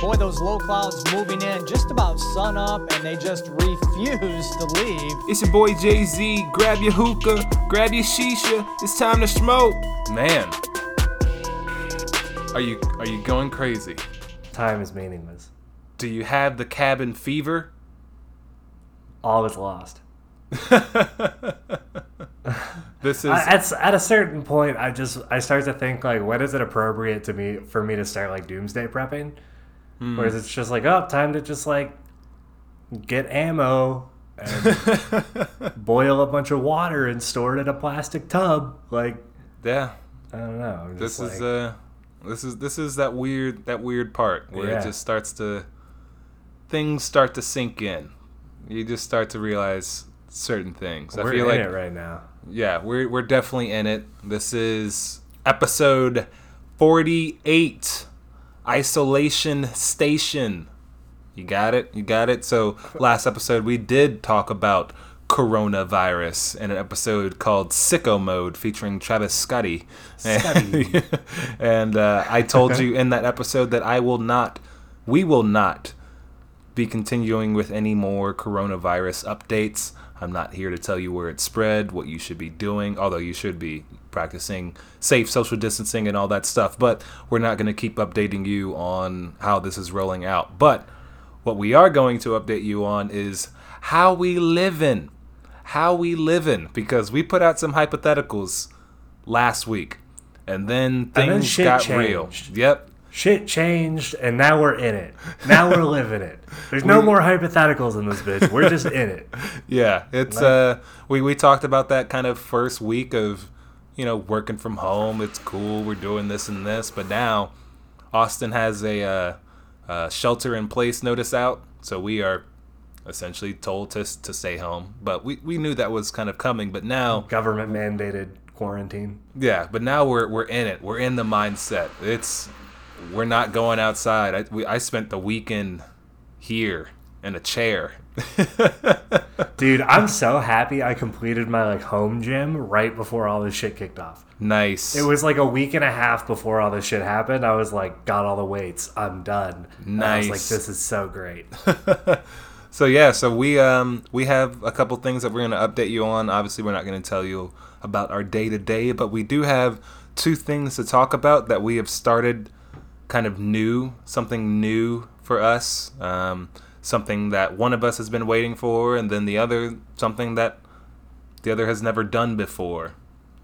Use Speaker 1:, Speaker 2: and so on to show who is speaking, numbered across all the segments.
Speaker 1: Boy, those low clouds moving in just about sun up, and they just refuse to leave.
Speaker 2: It's your boy Jay Z. Grab your hookah, grab your shisha. It's time to smoke. Man, are you are you going crazy?
Speaker 3: Time is meaningless.
Speaker 2: Do you have the cabin fever?
Speaker 3: All is lost.
Speaker 2: This is
Speaker 3: I, at, at a certain point, I just I start to think like, when is it appropriate to me for me to start like doomsday prepping?
Speaker 2: Hmm.
Speaker 3: Whereas it's just like, oh, time to just like get ammo and boil a bunch of water and store it in a plastic tub. Like,
Speaker 2: yeah.
Speaker 3: I don't know.
Speaker 2: This
Speaker 3: just
Speaker 2: is
Speaker 3: like,
Speaker 2: uh this is this is that weird that weird part where
Speaker 3: Yeah.
Speaker 2: it just starts to things start to sink in. You just start to realize certain things. I
Speaker 3: we're
Speaker 2: feel
Speaker 3: in
Speaker 2: like
Speaker 3: it right now.
Speaker 2: yeah, we're we're definitely in it. This is episode 48 Isolation Station. You got it? You got it? So, last episode we did talk about coronavirus in an episode called Sicko Mode featuring Travis Scotty.
Speaker 3: Scotty.
Speaker 2: and uh, I told you in that episode that I will not, we will not be continuing with any more coronavirus updates. I'm not here to tell you where it spread, what you should be doing, although you should be practicing safe social distancing and all that stuff. But we're not going to keep updating you on how this is rolling out. But what we are going to update you on is how we living. How we living. Because we put out some hypotheticals last week. And then
Speaker 3: then
Speaker 2: things
Speaker 3: shit
Speaker 2: got real. Yep.
Speaker 3: Shit changed, and now we're in it. Now we're living it. There's no
Speaker 2: We-
Speaker 3: more hypotheticals in this bitch. We're just in it.
Speaker 2: Yeah, it's uh we we talked about that kind of first week of you know working from home. It's cool. We're doing this and this, but now Austin has a uh, uh, shelter in place notice out, so we are essentially told to to stay home. But we we knew that was kind of coming. But now,
Speaker 3: Government mandated quarantine.
Speaker 2: yeah, but now we're we're in it. We're in the mindset. It's we're not going outside. I we, I spent the weekend here in a chair.
Speaker 3: Dude, I'm so happy I completed my like home gym right before all this shit kicked off.
Speaker 2: nice.
Speaker 3: It was like a week and a half before all this shit happened. I was like, got all the weights. I'm done. Was like, this is so great.
Speaker 2: So yeah, so we um we have a couple things that we're gonna update you on. Obviously, we're not gonna tell you about our day to day, but we do have two things to talk about that we have started kind of new, something new for us, um, something that one of us has been waiting for, and then the other something that the other has never done before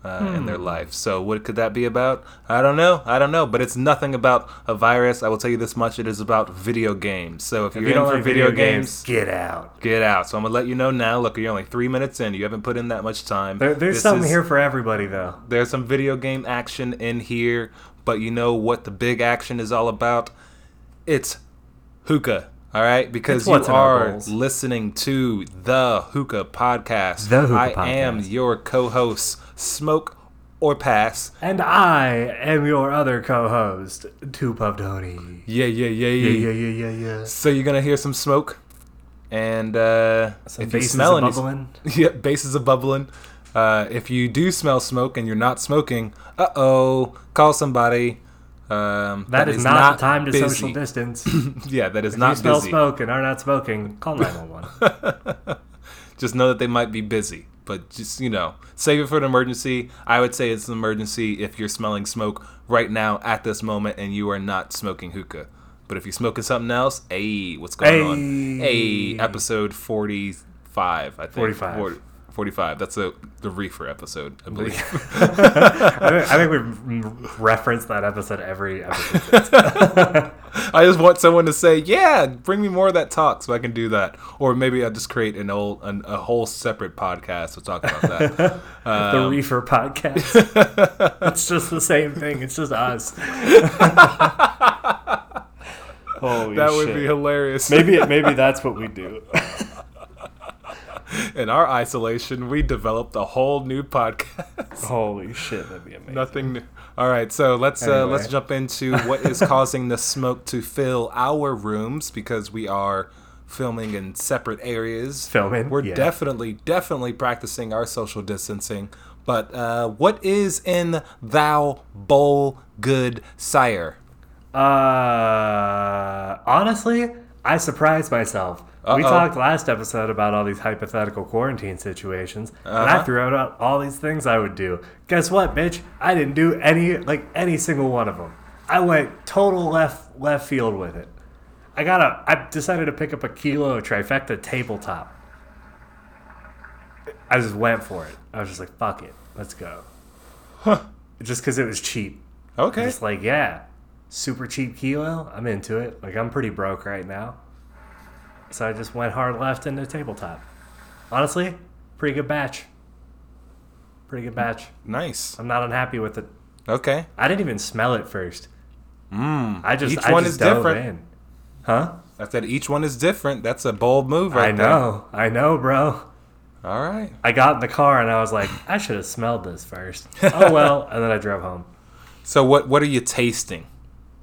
Speaker 2: uh, in their life. So what could that be about? I don't know. I don't know. But it's nothing about a virus. I will tell you this much: it is about video games. So if,
Speaker 3: If
Speaker 2: you're
Speaker 3: you
Speaker 2: in
Speaker 3: don't
Speaker 2: for
Speaker 3: like
Speaker 2: video games
Speaker 3: get out.
Speaker 2: get out. So I'm gonna let you know now. Look, you're only three minutes in. You haven't put in that much time.
Speaker 3: There, there's
Speaker 2: This
Speaker 3: something
Speaker 2: is-
Speaker 3: here for everybody, though.
Speaker 2: There's some video game action in here, but you know what the big action is all about? It's hookah. All right, because you
Speaker 3: what's in our
Speaker 2: are listening to the Hookah Podcast.
Speaker 3: The Hookah
Speaker 2: I am your co-host, Smoke or Pass.
Speaker 3: And I am your other co-host, Tupac Tony.
Speaker 2: Yeah, yeah, yeah,
Speaker 3: Yeah,
Speaker 2: yeah.
Speaker 3: yeah, yeah, yeah, yeah.
Speaker 2: So you're gonna hear some smoke, and uh,
Speaker 3: Some
Speaker 2: if you smell any,
Speaker 3: bubbling.
Speaker 2: yeah, bases are bubbling. Uh, if you do smell smoke and you're not smoking, uh oh, call somebody. Um,
Speaker 3: that is, not, the time to
Speaker 2: busy.
Speaker 3: social distance.
Speaker 2: Yeah, that is not.
Speaker 3: if
Speaker 2: not
Speaker 3: you smell
Speaker 2: busy.
Speaker 3: smoke and are not smoking, call 911.
Speaker 2: Just know that they might be busy, but just you know, save it for an emergency. I would say it's an emergency if you're smelling smoke right now at this moment and you are not smoking hookah. But if you're smoking something else, hey, what's going on?
Speaker 3: Hey.
Speaker 2: Hey, episode 45, I think.
Speaker 3: 45.
Speaker 2: 40 45. That's a the reefer episode, I believe.
Speaker 3: I, think, I think we've referenced that episode every episode.
Speaker 2: I just want someone to say, "Yeah, bring me more of that talk," so I can do that. Or maybe I'll just create an old, an, a whole separate podcast to talk about that.
Speaker 3: the um, Reefer Podcast. it's just the same thing. It's just us. Holy
Speaker 2: that would be hilarious.
Speaker 3: maybe maybe that's what we do.
Speaker 2: In our isolation, we developed a whole new podcast.
Speaker 3: Holy shit, that'd be amazing.
Speaker 2: Nothing new. All right, so let's uh, let's jump into what is causing the smoke to fill our rooms because we are filming in separate areas.
Speaker 3: Filming,
Speaker 2: We're
Speaker 3: yeah.
Speaker 2: definitely definitely practicing our social distancing. But uh, what is in thou bowl good sire?
Speaker 3: Uh, honestly, I surprised myself. We
Speaker 2: Uh-oh.
Speaker 3: talked last episode about all these hypothetical quarantine situations, and I
Speaker 2: Uh-huh.
Speaker 3: threw out all these things I would do. Guess what, bitch? I didn't do any, like any single one of them. I went total left left field with it. I got a. I decided to pick up a kilo of trifecta tabletop. I just went for it. I was just like, fuck it, let's go. Just because it was cheap.
Speaker 2: Okay.
Speaker 3: Just like, yeah, super cheap kilo. I'm into it. Like, I'm pretty broke right now. So I just went hard left into the tabletop. Honestly, pretty good batch. Pretty good batch.
Speaker 2: Nice.
Speaker 3: I'm not unhappy with it.
Speaker 2: Okay.
Speaker 3: I didn't even smell it first. Mm, I just,
Speaker 2: Each
Speaker 3: I
Speaker 2: one
Speaker 3: just
Speaker 2: is different.
Speaker 3: In. Huh?
Speaker 2: I said each one is different. That's a bold move right
Speaker 3: I know. I know, bro.
Speaker 2: All right.
Speaker 3: I got in the car and I was like, I should have smelled this first. Oh well. and then I drove home.
Speaker 2: So what what are you tasting?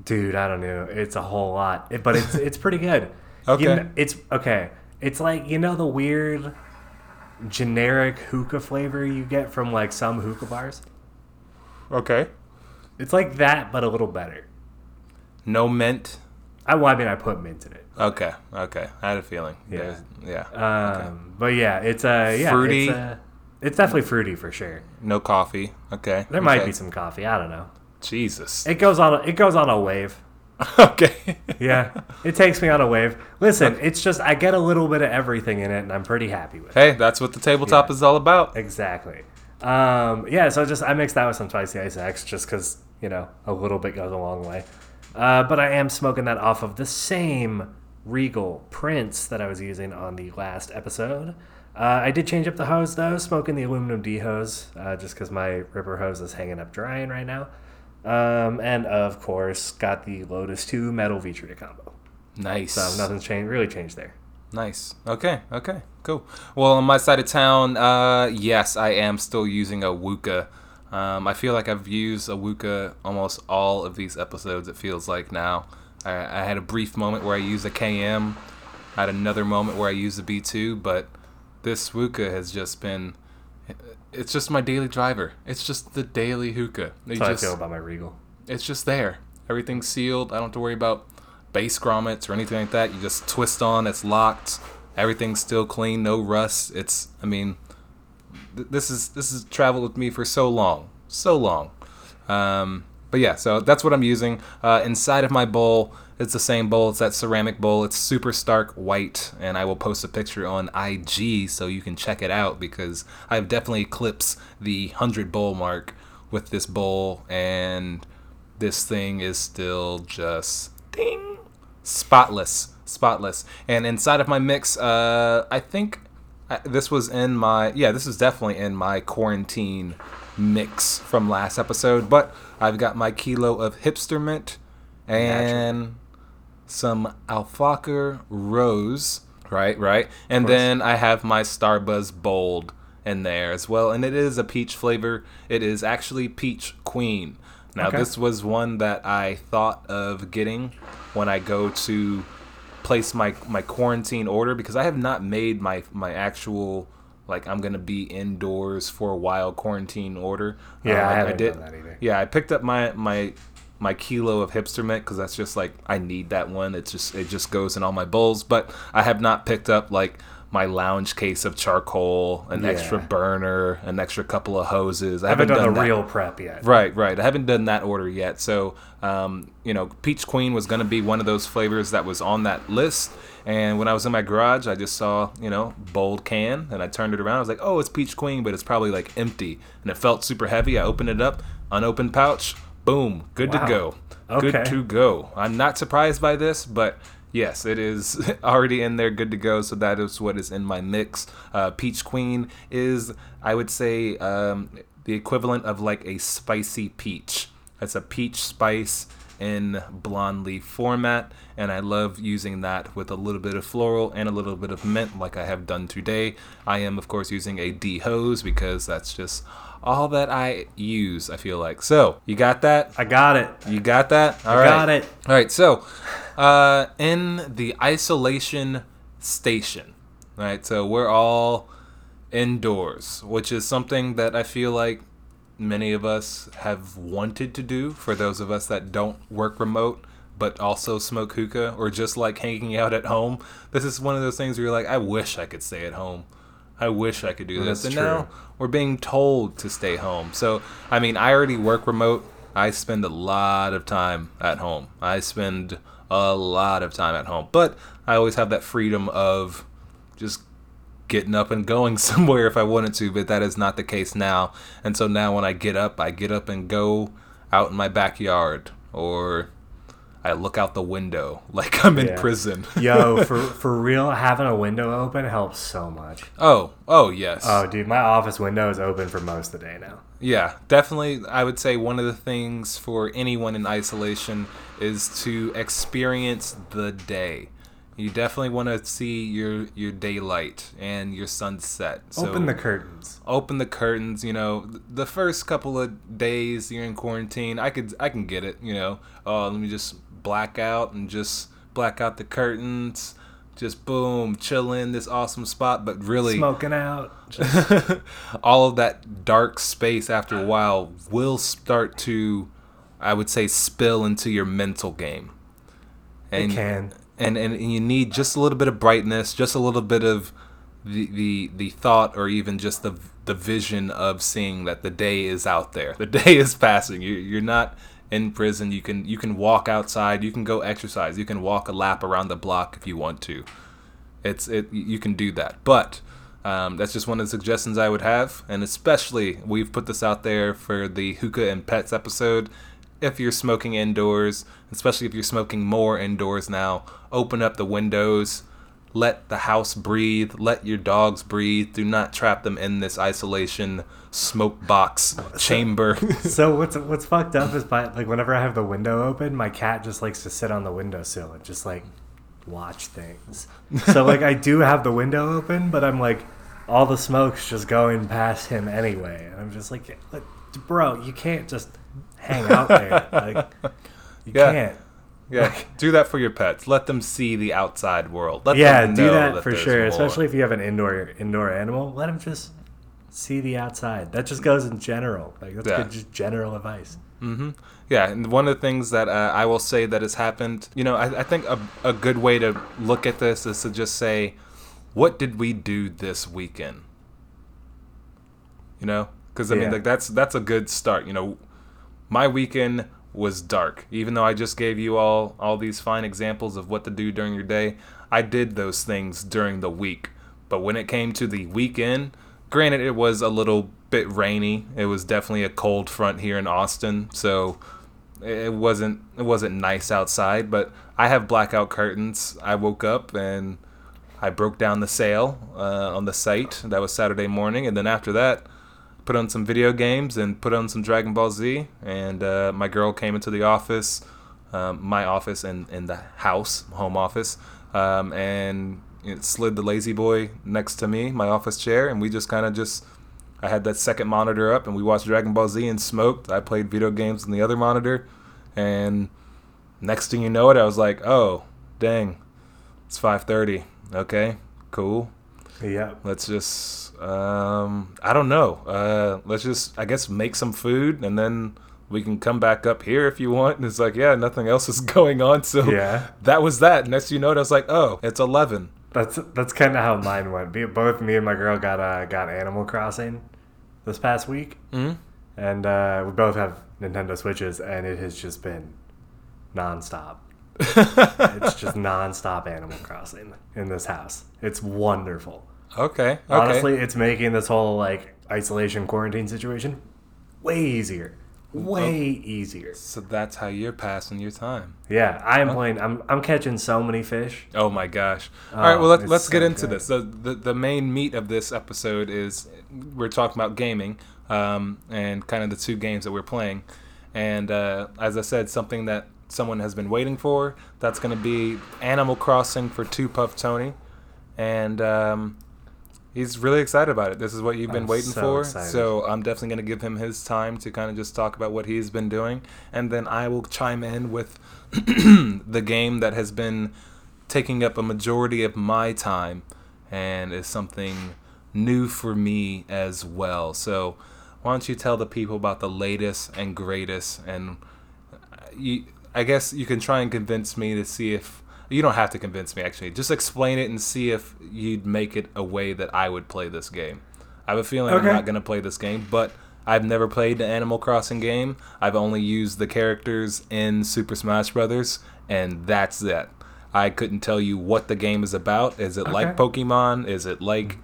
Speaker 3: Dude, I don't know. It's a whole lot, It- but it's it's pretty good.
Speaker 2: Okay.
Speaker 3: You kn- it's okay. It's like you know the weird generic hookah flavor you get from like some hookah bars.
Speaker 2: Okay.
Speaker 3: It's like that, but a little better.
Speaker 2: No mint.
Speaker 3: I well, I mean, I put mint in it.
Speaker 2: Okay. Okay. I had a feeling.
Speaker 3: Yeah.
Speaker 2: There's- Yeah.
Speaker 3: Um, but yeah, it's uh, yeah,
Speaker 2: Fruity?
Speaker 3: It's, uh, it's definitely fruity for sure.
Speaker 2: No coffee. Okay.
Speaker 3: There might be some coffee. I don't know.
Speaker 2: Jesus.
Speaker 3: It goes on. A, it goes on a wave.
Speaker 2: okay.
Speaker 3: Yeah, it takes me on a wave. Listen, it's just I get a little bit of everything in it, and I'm pretty happy with it.
Speaker 2: hey, that's what the tabletop
Speaker 3: Yeah.
Speaker 2: is all about.
Speaker 3: Exactly. Um, yeah, so just I mixed that with some spicy ice X just because you know a little bit goes a long way. Uh, but I am smoking that off of the same Regal Prince that I was using on the last episode. Uh, I did change up the hose though, smoking the aluminum D hose uh, just because my ripper hose is hanging up drying right now. Um, and of course, got the Lotus 2 metal Vitria combo.
Speaker 2: Nice.
Speaker 3: So nothing's changed, really changed there.
Speaker 2: Nice. Okay. Okay. Cool. Well, on my side of town, uh, yes, I am still using a Wookah. Um, I feel like I've used a Wookah almost all of these episodes. It feels like now. I, I had a brief moment where I used a KM. I had another moment where I used a B2, but this Wookah has just been. It's just my daily driver. It's just the daily hookah. It
Speaker 3: That's how
Speaker 2: just,
Speaker 3: I feel about my Regal.
Speaker 2: it's just there. Everything's sealed. I don't have to worry about base grommets or anything like that. You just twist on, it's locked. Everything's still clean, no rust. It's I mean th- this is this has traveled with me for so long. So long. Um, but yeah, so that's what I'm using. Uh, inside of my bowl, it's the same bowl. It's that ceramic bowl. It's super stark white, and I will post a picture on IG so you can check it out because I've definitely eclipsed the hundred bowl mark with this bowl, and this thing is still just ding, spotless, spotless. And inside of my mix, uh, I think this was in my yeah, this is definitely in my quarantine mix from last episode. But I've got my kilo of hipster mint and some Al Fakher rose, right, right, and then I have my Starbuzz bold in there as well, and it is a peach flavor. It is actually peach queen. Now
Speaker 3: Okay.
Speaker 2: this was one that I thought of getting when I go to place my my quarantine order because I have not made my my actual like I'm gonna be indoors for a while quarantine order.
Speaker 3: Yeah,
Speaker 2: Uh,
Speaker 3: I haven't done that either.
Speaker 2: Yeah, I picked up my my my kilo of hipster mint because that's just like I need that one. It's just it just goes in all my bowls. But I have not picked up like my lounge case of charcoal, an
Speaker 3: Yeah.
Speaker 2: extra burner, an extra couple of hoses. I
Speaker 3: I haven't done, the
Speaker 2: that.
Speaker 3: real prep yet.
Speaker 2: Right, right. I haven't done that order yet. So, um, you know, Peach Queen was going to be one of those flavors that was on that list. And when I was in my garage, I just saw, you know, bold can, and I turned it around. I was like, oh, it's Peach Queen, but it's probably like empty. And it felt super heavy. I opened it up, unopened pouch, boom, good
Speaker 3: Wow.
Speaker 2: to go.
Speaker 3: Okay.
Speaker 2: Good to go. I'm not surprised by this, but yes, it is already in there, good to go. So that is what is in my mix. Uh, Peach Queen is, I would say, um, the equivalent of like a spicy peach. It's a peach spice in blonde leaf format, and I love using that with a little bit of floral and a little bit of mint, like I have done today. I am, of course, using a D hose because that's just all that I use. I feel like so. You got that?
Speaker 3: I got it.
Speaker 2: You got that? All
Speaker 3: I
Speaker 2: right.
Speaker 3: got it.
Speaker 2: All right. So, uh, in the isolation station, right? So we're all indoors, which is something that I feel like many of us have wanted to do. For those of us that don't work remote, but also smoke hookah or just like hanging out at home. This is one of those things where you're like, I wish I could stay at home. I wish I could do this.
Speaker 3: That's
Speaker 2: and now we're being told to stay home. So, I mean, I already work remote. I spend a lot of time at home. I spend a lot of time at home. But I always have that freedom of just getting up and going somewhere if I wanted to, but that is not the case now. And so now when I get up, I get up and go out in my backyard or I look out the window like I'm in
Speaker 3: Yeah.
Speaker 2: prison.
Speaker 3: Yo, for for real, having a window open helps so much.
Speaker 2: oh, oh yes.
Speaker 3: Oh, dude, my office window is open for most of the day now.
Speaker 2: Yeah, definitely. I would say one of the things for anyone in isolation is to experience the day. You definitely want to see your your daylight and your sunset. So
Speaker 3: Open the curtains.
Speaker 2: open the curtains. You know, the first couple of days you're in quarantine, I could I can get it. You know, oh let me just black out and just black out the curtains. Just boom, chill in this awesome spot. But really,
Speaker 3: Smoking out.
Speaker 2: all of that dark space after a while will start to i would say spill into your mental game
Speaker 3: It can.
Speaker 2: And and, you need just a little bit of brightness just a little bit of the the, the thought or even just the the vision of seeing that the day is out there. The day is passing. You, you're not in prison. You can you can walk outside. You can go exercise. You can walk a lap around the block if you want to. It's it you can do that. But um, that's just one of the suggestions i would have. And especially we've put this out there for the hookah and pets episode. If you're smoking indoors especially if you're smoking more indoors now open up the windows let the house breathe let your dogs breathe do not trap them in this isolation smoke box chamber
Speaker 3: So what's what's fucked up is by like whenever I have the window open, my cat just likes to sit on the windowsill and just like watch things. So like I do have the window open, but I'm like all the smoke's just going past him anyway, and I'm just like, bro, you can't just hang out there. Like you
Speaker 2: Yeah.
Speaker 3: can't.
Speaker 2: Yeah do that for your pets let them see the outside world let
Speaker 3: yeah, do
Speaker 2: know
Speaker 3: that, for sure.
Speaker 2: more.
Speaker 3: Especially if you have an indoor indoor animal, let them just see the outside. That just goes in general. Like that's
Speaker 2: Yeah.
Speaker 3: good, just general advice. Hmm.
Speaker 2: Yeah, and one of the things that uh, I will say that has happened, you know, I, I think a, a good way to look at this is to just say, what did we do this weekend? You know, because I mean, like that's that's a good start. You know, my weekend was dark. Even though I just gave you all all these fine examples of what to do during your day, I did those things during the week. But when it came to the weekend, granted it was a little bit rainy. It was definitely a cold front here in Austin, so it wasn't it wasn't nice outside, but I have blackout curtains. I woke up and I broke down the sale uh, on the site. That was Saturday morning, and then after that, put on some video games and put on some Dragon Ball Z. And uh, my girl came into the office, um, my office and in the house, home office, um, and it slid the lazy boy next to me, my office chair, and we just kind of just. I had that second monitor up, and we watched Dragon Ball Z and smoked. I played video games on the other monitor, and next thing you know it, I was like, "Oh, dang, it's 5:30. Okay, cool.
Speaker 3: Yeah,
Speaker 2: Let's just um I don't know. Uh let's just I guess make some food and then we can come back up here if you want. And it's like, yeah, nothing else is going on. So
Speaker 3: Yeah.
Speaker 2: that was that. Next you know it, I was like, oh, it's 11.
Speaker 3: That's that's kind of how mine went. Both me and my girl got uh, got Animal Crossing this past week,
Speaker 2: Mhm.
Speaker 3: and uh, we both have Nintendo Switches, and it has just been nonstop. it's just nonstop Animal Crossing in this house. It's wonderful.
Speaker 2: Okay. Okay.
Speaker 3: Honestly, it's making this whole like isolation quarantine situation way easier, way easier.
Speaker 2: so that's how you're passing your time.
Speaker 3: Yeah, I am playing. I'm I'm catching so many fish.
Speaker 2: Oh my gosh! All right, well
Speaker 3: Oh,
Speaker 2: let's let's get into
Speaker 3: good.
Speaker 2: this. So the the main meat of this episode is we're talking about gaming, um, and kind of the two games that we're playing, and uh, as I said, something that someone has been waiting for. That's going to be Animal Crossing for Two Puff Tony, and um, he's really excited about it. This is what you've been
Speaker 3: I'm
Speaker 2: waiting
Speaker 3: so
Speaker 2: for.
Speaker 3: excited.
Speaker 2: So I'm definitely going to give him his time to kind of just talk about what he's been doing, and then I will chime in with the game that has been taking up a majority of my time and is something new for me as well. So, why don't you tell the people about the latest and greatest and uh, you I guess you can try and convince me to see if you don't have to convince me actually. Just explain it and see if you'd make it a way that I would play this game. I have a feeling
Speaker 3: Okay.
Speaker 2: I'm not going to play this game, but I've never played the Animal Crossing game. I've only used the characters in Super Smash Brothers, and that's it. I couldn't tell you what the game is about. Is it like Pokemon? Is it like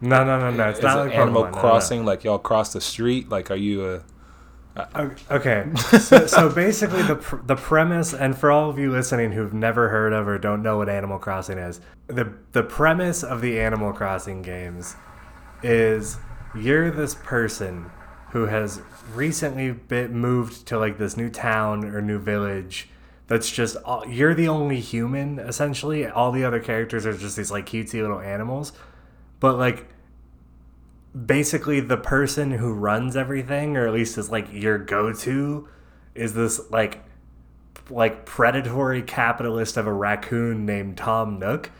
Speaker 3: No, no, no, no. It's not
Speaker 2: it
Speaker 3: like
Speaker 2: Animal
Speaker 3: Pokemon, no, no.
Speaker 2: Crossing? Like y'all cross the street? Like are you a Uh,
Speaker 3: o- Okay, so, so basically the pr- the premise, and for all of you listening who've never heard of or don't know what Animal Crossing is, the the premise of the Animal Crossing games is you're this person who has recently been moved to like this new town or new village that's just all, you're the only human essentially. All the other characters are just these like cutesy little animals. But like basically the person who runs everything or at least is like your go-to is this like like predatory capitalist of a raccoon named Tom Nook.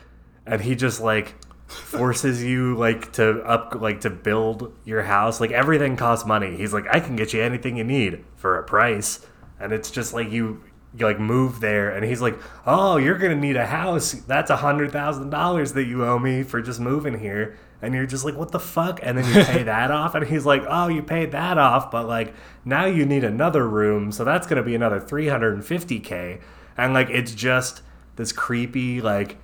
Speaker 3: And he just like forces you like to up like to build your house. Like everything costs money. He's like I can get you anything you need for a price. And it's just like you you like move there. And he's like oh you're gonna need a house. That's a hundred thousand dollars that you owe me for just moving here and you're just like what the fuck? And then you pay that off and he's like oh you paid that off but like now you need another room so that's gonna be another 350k and like it's just this creepy like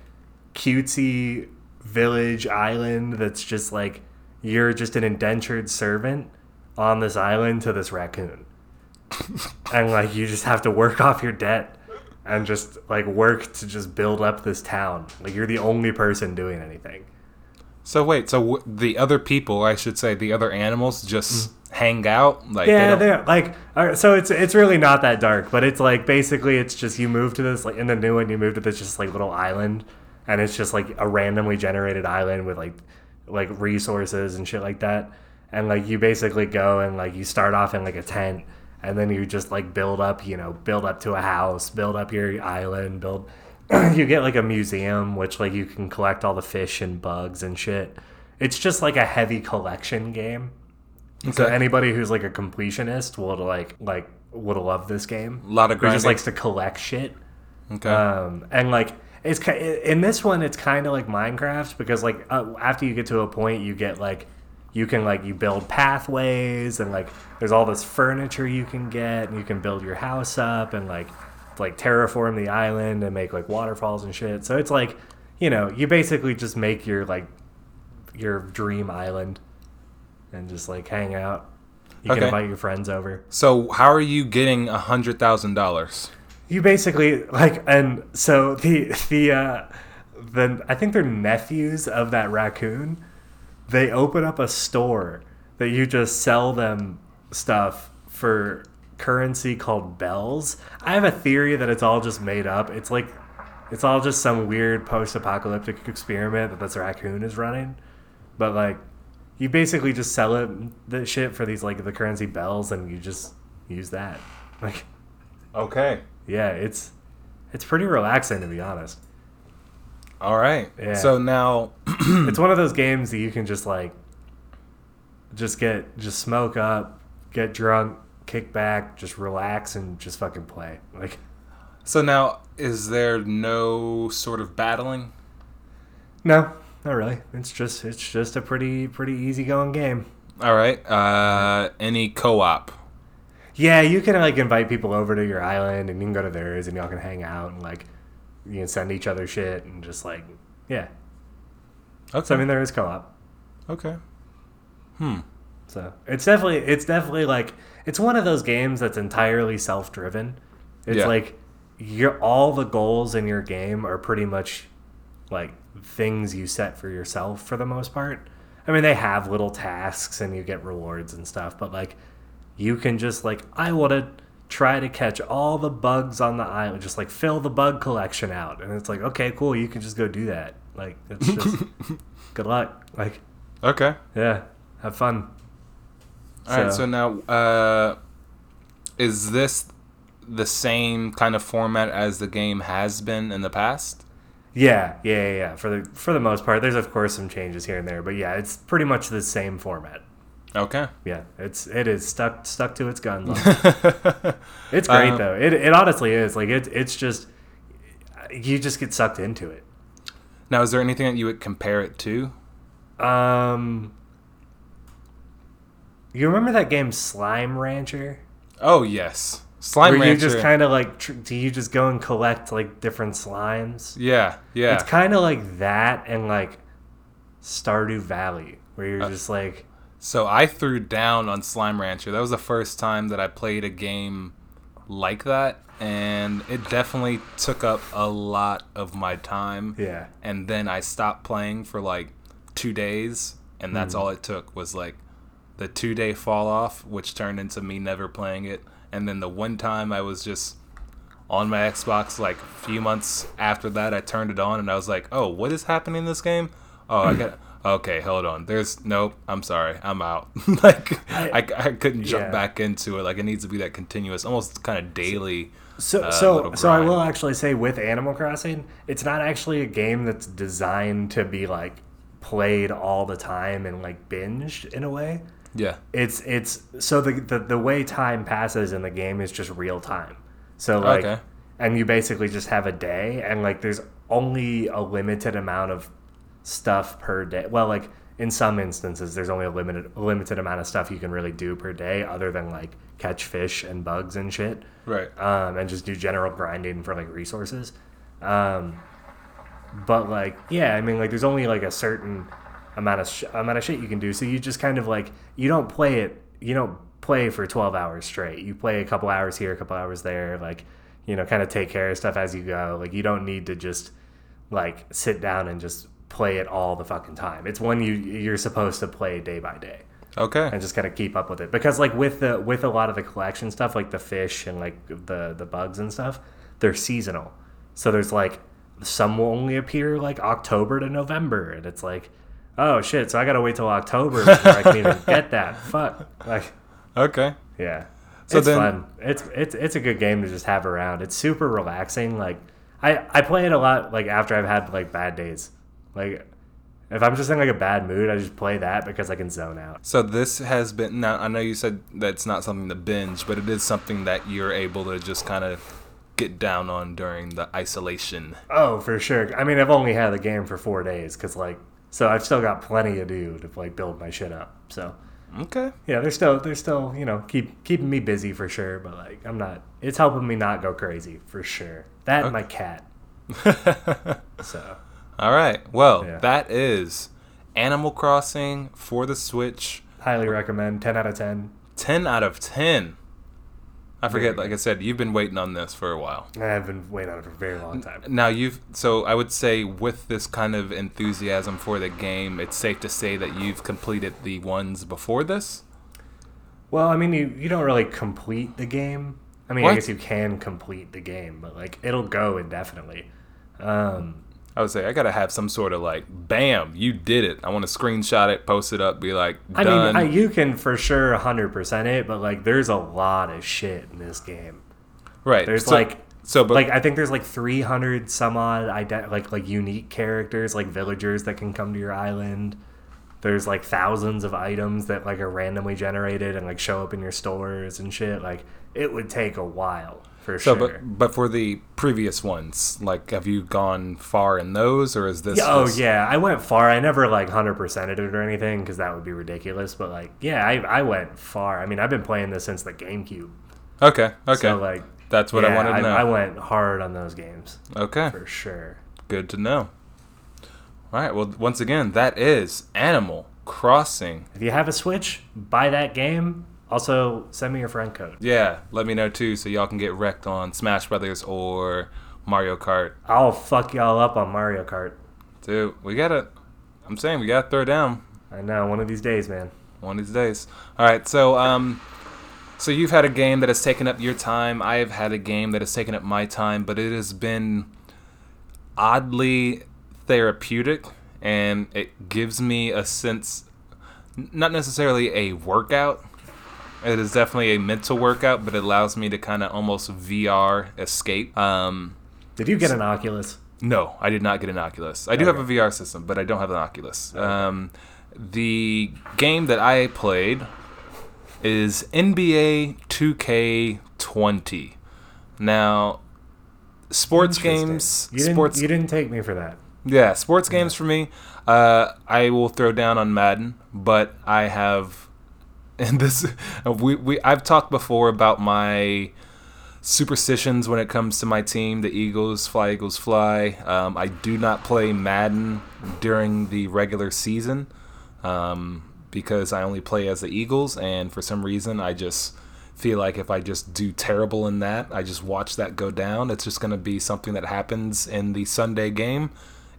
Speaker 3: cutesy village island that's just like you're just an indentured servant on this island to this raccoon. And like you just have to work off your debt and just like work to just build up this town. Like you're the only person doing anything
Speaker 2: So wait, so w- the other people, I should say, the other animals just hang out? Like
Speaker 3: yeah
Speaker 2: don't-
Speaker 3: they're like right, so it's it's really not that dark but it's like basically it's just you move to this like in the new one you move to this just like little island and it's just like a randomly generated island with like like resources and shit like that. And like you basically go and like you start off in like a tent and then you just like build up you know build up to a house build up your island build you get like a museum which like you can collect all the fish and bugs and shit it's just like a heavy collection game so anybody who's like a completionist will like like would love this game.
Speaker 2: A lot of
Speaker 3: Who just
Speaker 2: grinding.
Speaker 3: likes to collect shit.
Speaker 2: Okay.
Speaker 3: Um, and like it's in this one, it's kind of like Minecraft because like uh, after you get to a point, you get like you can like you build pathways and like there's all this furniture you can get and you can build your house up and like like terraform the island and make like waterfalls and shit. So it's like you know you basically just make your like your dream island and just like hang out. You can invite your friends over.
Speaker 2: so how are you getting a hundred thousand dollars?
Speaker 3: You basically like, and so the the uh, the I think they're nephews of that raccoon. They open up a store that you just sell them stuff for currency called bells. I have a theory that it's all just made up. It's like it's all just some weird post-apocalyptic experiment that this raccoon is running. But like, you basically just sell it the shit for these like the currency bells, and you just use that. Like,
Speaker 2: Okay.
Speaker 3: yeah, it's it's pretty relaxing to be honest.
Speaker 2: All right.
Speaker 3: Yeah.
Speaker 2: So now,
Speaker 3: it's one of those games that you can just like just get just smoke up, get drunk, kick back, just relax and just fucking play. Like
Speaker 2: so now, is there no sort of battling?
Speaker 3: no, not really. It's just it's just a pretty pretty easygoing game.
Speaker 2: All right. Uh, any co-op?
Speaker 3: Yeah, you can like invite people over to your island and you can go to theirs and y'all can hang out and like you can send each other shit and just like yeah.
Speaker 2: Okay.
Speaker 3: So I mean there is co-op.
Speaker 2: okay. Hmm.
Speaker 3: So it's definitely it's definitely like it's one of those games that's entirely self driven. It's
Speaker 2: Yeah.
Speaker 3: like your all the goals in your game are pretty much like things you set for yourself for the most part. I mean they have little tasks and you get rewards and stuff, but like you can just like I want to try to catch all the bugs on the island, just like fill the bug collection out. And it's like, okay, cool, you can just go do that. Like it's just good luck. Like
Speaker 2: Okay.
Speaker 3: yeah, have fun.
Speaker 2: All right. So now, uh, is this the same kind of format as the game has been in the past?
Speaker 3: Yeah, yeah, yeah, yeah. For the for the most part, there's of course some changes here and there, but yeah, it's pretty much the same format.
Speaker 2: Okay.
Speaker 3: Yeah, it's it is stuck stuck to its guns. it's great
Speaker 2: Uh,
Speaker 3: though. It it honestly is like it it's just you just get sucked into it.
Speaker 2: Now, is there anything that you would compare it to?
Speaker 3: Um, you remember that game Slime Rancher?
Speaker 2: Oh yes, Slime
Speaker 3: Where
Speaker 2: Rancher.
Speaker 3: you just kind of like tr- do you just go and collect like different slimes?
Speaker 2: yeah, yeah.
Speaker 3: It's kind of like that and like Stardew Valley, where
Speaker 2: Uh,
Speaker 3: you're just like,
Speaker 2: So I threw down on Slime Rancher. That was the first time that I played a game like that, and it definitely took up a lot of my time.
Speaker 3: yeah,
Speaker 2: And then I stopped playing for like two days, and that's all it took was like the two day fall off, which turned into me never playing it. And then the one time I was just on my Xbox, like a few months after that, I turned it on and I was like, oh, what is happening in this game? Oh, I got. Okay, hold on. There's nope. I'm sorry. I'm out. like I, I, couldn't jump
Speaker 3: Yeah.
Speaker 2: back into it. Like it needs to be that continuous, almost kind of daily.
Speaker 3: So,
Speaker 2: uh,
Speaker 3: so, so I will actually say with Animal Crossing, it's not actually a game that's designed to be like played all the time and like binged in a way.
Speaker 2: Yeah.
Speaker 3: It's it's so the the, the way time passes in the game is just real time. So like,
Speaker 2: Okay.
Speaker 3: and you basically just have a day, and like there's only a limited amount of stuff per day. Well, like in some instances, there's only a limited a limited amount of stuff you can really do per day, other than like catch fish and bugs and shit
Speaker 2: Right.
Speaker 3: um, and just do general grinding for like resources. Um, but like, yeah, I mean, like, there's only like a certain amount of sh- amount of shit you can do. So you just kind of like you don't play it. You don't play for 12 hours straight. You play a couple hours here, a couple hours there. Like, you know, kind of take care of stuff as you go. Like, you don't need to just like sit down and just play it all the fucking time. It's one you you're supposed to play day by day
Speaker 2: Okay.
Speaker 3: and just kind of keep up with it because like with the with a lot of the collection stuff like the fish and like the the bugs and stuff they're seasonal so there's like some will only appear like october to november and it's like oh shit so i gotta wait till october before i can even get that fuck like
Speaker 2: Okay.
Speaker 3: yeah
Speaker 2: So
Speaker 3: it's
Speaker 2: then-
Speaker 3: fun it's it's it's a good game to just have around it's super relaxing like i i play it a lot like after i've had like bad days like if i'm just in like a bad mood i just play that because i can zone out
Speaker 2: So this has been now. I know you said that's not something to binge, but it is something that you're able to just kind of get down on during the isolation.
Speaker 3: Oh, for sure. I mean, I've only had the game for four days because, like, so I've still got plenty to do to like build my shit up. So
Speaker 2: Okay.
Speaker 3: yeah, they're still they're still you know keep keeping me busy for sure. But like, I'm not. It's helping me not go crazy for sure. That and my cat. So
Speaker 2: All right. Well,
Speaker 3: Yeah.
Speaker 2: that is Animal Crossing for the Switch.
Speaker 3: highly recommend. Ten out of ten.
Speaker 2: 10 out of 10. I forget, like I said, you've been waiting on this for a while.
Speaker 3: I've been waiting on it for a very long time.
Speaker 2: Now you've so I would say with this kind of enthusiasm for the game, it's safe to say that you've completed the ones before this.
Speaker 3: Well, I mean, you you don't really complete the game. I mean,
Speaker 2: What?
Speaker 3: I guess you can complete the game, but like it'll go indefinitely. Um,
Speaker 2: I would say I gotta have some sort of like, bam, you did it. I want to screenshot it, post it up, be like, done.
Speaker 3: I mean, I, you can for sure 100% it, but like there's a lot of shit in this game.
Speaker 2: right.
Speaker 3: There's
Speaker 2: so,
Speaker 3: like
Speaker 2: so, but
Speaker 3: like I think there's like 300 some odd ident- like like unique characters like villagers that can come to your island. There's like thousands of items that like are randomly generated and like show up in your stores and shit. Like it would take a while for
Speaker 2: so,
Speaker 3: sure.
Speaker 2: but but for the previous ones, like, have you gone far in those, or is this?
Speaker 3: Yeah, oh
Speaker 2: just-
Speaker 3: yeah, I went far. I never like hundred percented it or anything because that would be ridiculous. But like, yeah, I, I went far. I mean, I've been playing this since the GameCube.
Speaker 2: Okay. Okay.
Speaker 3: So like,
Speaker 2: That's what I wanted to know.
Speaker 3: I went hard on those games
Speaker 2: okay.
Speaker 3: for sure.
Speaker 2: Good to know. All right. Well, once again, that is Animal Crossing.
Speaker 3: If you have a Switch, buy that game. Also, send me your friend code.
Speaker 2: Yeah, let me know too, so y'all can get wrecked on Smash Brothers or Mario Kart.
Speaker 3: I'll fuck y'all up on Mario Kart.
Speaker 2: Dude, we gotta. I'm saying we gotta throw down
Speaker 3: I know, one of these days, man.
Speaker 2: one of these days. All right. So um, so you've had a game that has taken up your time. I have had a game that has taken up my time, but it has been oddly therapeutic, and it gives me a sense, not necessarily a workout. It is definitely a mental workout, but it allows me to kind of almost VR escape. Um,
Speaker 3: Did you get an Oculus?
Speaker 2: no, I did not get an Oculus. I do have a VR system, but I don't have an Oculus. Um, the game that I played is NBA 2K20. Now, sports games,
Speaker 3: You didn't,
Speaker 2: sports
Speaker 3: you didn't take me for that.
Speaker 2: yeah, sports games for me. Uh, I will throw down on Madden, but I have, and this we, we I've talked before about my superstitions when it comes to my team, the Eagles. Fly Eagles fly. Um, I do not play Madden during the regular season um, because I only play as the Eagles, and for some reason I just feel like if I just do terrible in that, I just watch that go down. It's just gonna be something that happens in the Sunday game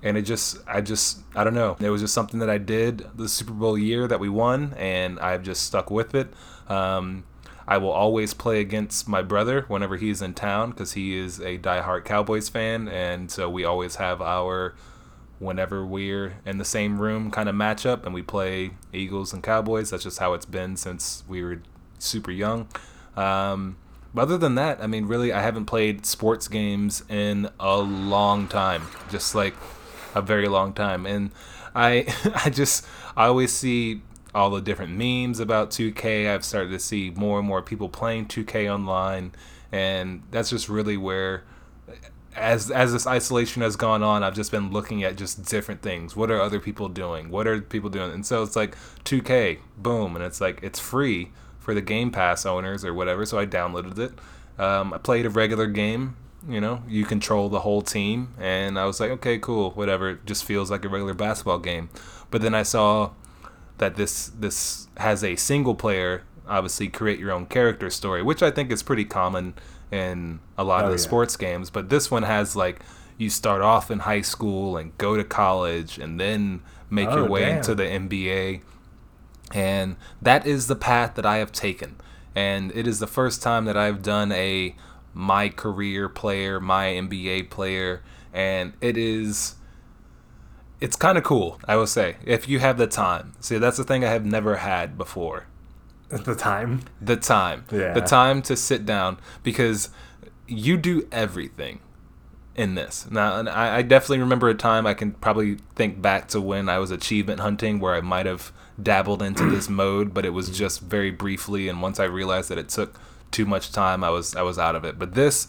Speaker 2: and it just i just i don't know. It was just something that i did the super bowl year that we won and i've just stuck with it. Um, i will always play against my brother whenever he's in town because he is a diehard cowboys fan and so we always have our whenever we're in the same room kind of matchup and we play eagles and cowboys. That's just how it's been since we were super young. Um, but other than that, I mean, really, I haven't played sports games in a long time. Just like a very long time. And I, I just, I always see all the different memes about 2K. I've started to see more and more people playing 2K online, and that's just really where. As, as this isolation has gone on, I've just been looking at just different things. What are other people doing? What are people doing? And so it's like 2K, boom, and it's like it's free for the Game Pass owners or whatever. So I downloaded it. Um, I played a regular game. You know, you control the whole team, and I was like, okay, cool, whatever. It just feels like a regular basketball game. But then I saw that this this has a single player, obviously create your own character story, which I think is pretty common in a lot
Speaker 3: Oh,
Speaker 2: of the
Speaker 3: yeah.
Speaker 2: sports games. But this one has like you start off in high school and go to college and then make
Speaker 3: Oh,
Speaker 2: your way
Speaker 3: damn.
Speaker 2: into the NBA. And that is the path that I have taken. And it is the first time that I've done a my career player, my NBA player, and it is it's kind of cool, I will say, if you have the time. See, that's the thing I have never had before.
Speaker 3: At the time.
Speaker 2: The time.
Speaker 3: Yeah.
Speaker 2: The time to sit down because you do everything in this. Now, and I, I definitely remember a time I can probably think back to when I was achievement hunting where I might have dabbled into this mode, but it was just very briefly. And once I realized that it took too much time, I was I was out of it. But this,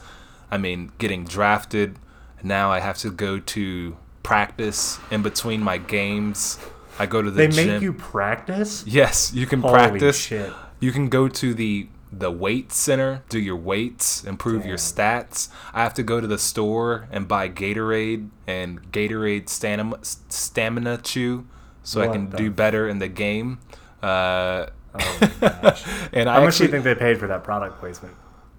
Speaker 2: I mean, getting drafted. Now I have to go to practice in between my games. I go to the
Speaker 3: They
Speaker 2: gym.
Speaker 3: make you practice?
Speaker 2: Yes, you can
Speaker 3: Holy
Speaker 2: practice.
Speaker 3: shit.
Speaker 2: You can go to the the weight center, do your weights, improve your stats. I have to go to the store and buy Gatorade and Gatorade stamina stamina chew so I can do better in the game. Uh,
Speaker 3: Oh
Speaker 2: and I
Speaker 3: How much
Speaker 2: actually,
Speaker 3: do you think they paid for that product placement?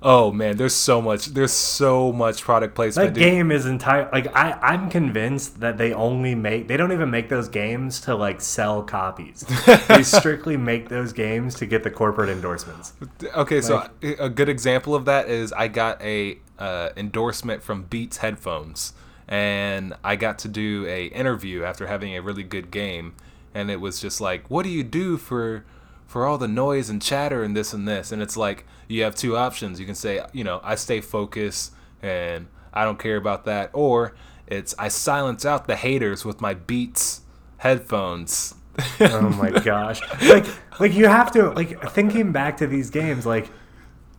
Speaker 2: oh man, there's so much. There's so much product placement.
Speaker 3: That
Speaker 2: dude.
Speaker 3: game is entire. Like I, I'm convinced that they only make. They don't even make those games to like sell copies. they strictly make those games to get the corporate endorsements.
Speaker 2: Okay, so a good example of that is I got a uh, endorsement from Beats headphones, and I got to do a interview after having a really good game, and it was just like, what do you do for for all the noise and chatter and this and this? And it's like you have two options. You can say, you know, I stay focused and I don't care about that, or it's I silence out the haters with my Beats headphones.
Speaker 3: Oh my gosh! Like, like you have to like thinking back to these games. Like,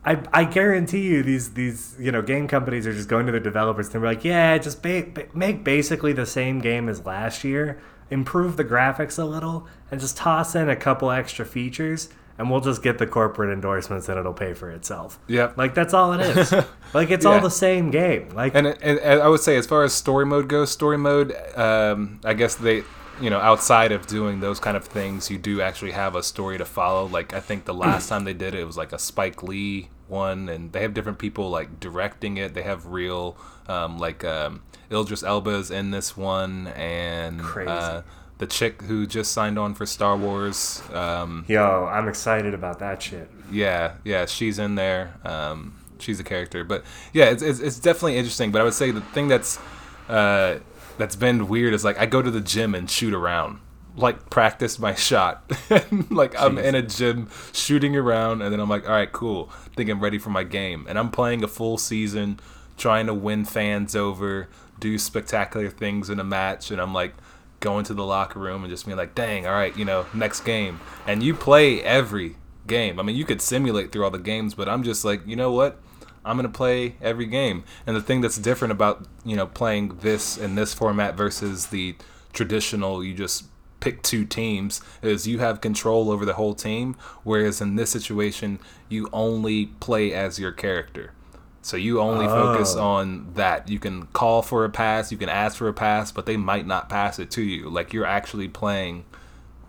Speaker 3: I, I guarantee you these these you know game companies are just going to their developers and they're like, yeah, just ba- make basically the same game as last year, improve the graphics a little, and just toss in a couple extra features, and we'll just get the corporate endorsements and it'll pay for itself.
Speaker 2: Yep.
Speaker 3: Like that's all it is. like it's all the same game. Like
Speaker 2: And, and, and I would say, as far as story mode goes, story mode, um, I guess they, you know, outside of doing those kind of things, you do actually have a story to follow. Like I think the last time they did it, it was like a Spike Lee one, and they have different people like directing it. They have real, um, like um, Idris Elba's in this one, and
Speaker 3: Crazy.
Speaker 2: Uh, the chick who just signed on for Star Wars. Um,
Speaker 3: yo, I'm excited about that shit.
Speaker 2: yeah, yeah, she's in there. Um, she's a character, but yeah, it's, it's it's definitely interesting. But I would say the thing that's uh, that's been weird is like I go to the gym and shoot around, like practice my shot. like I'm in a gym shooting around, and then I'm like, all right, cool. I think I'm ready for my game, and I'm playing a full season, trying to win fans over, do spectacular things in a match, and I'm like. going to the locker room and just being like, dang, all right, you know, next game. And you play every game. I mean, you could simulate through all the games, but I'm just like, you know what? I'm gonna play every game. And the thing that's different about you know playing this in this format versus the traditional, you just pick two teams is you have control over the whole team whereas in this situation you only play as your character so you only focus
Speaker 3: Oh.
Speaker 2: on that. You can call for a pass you can ask for a pass but they might not pass it to you. Like you're actually playing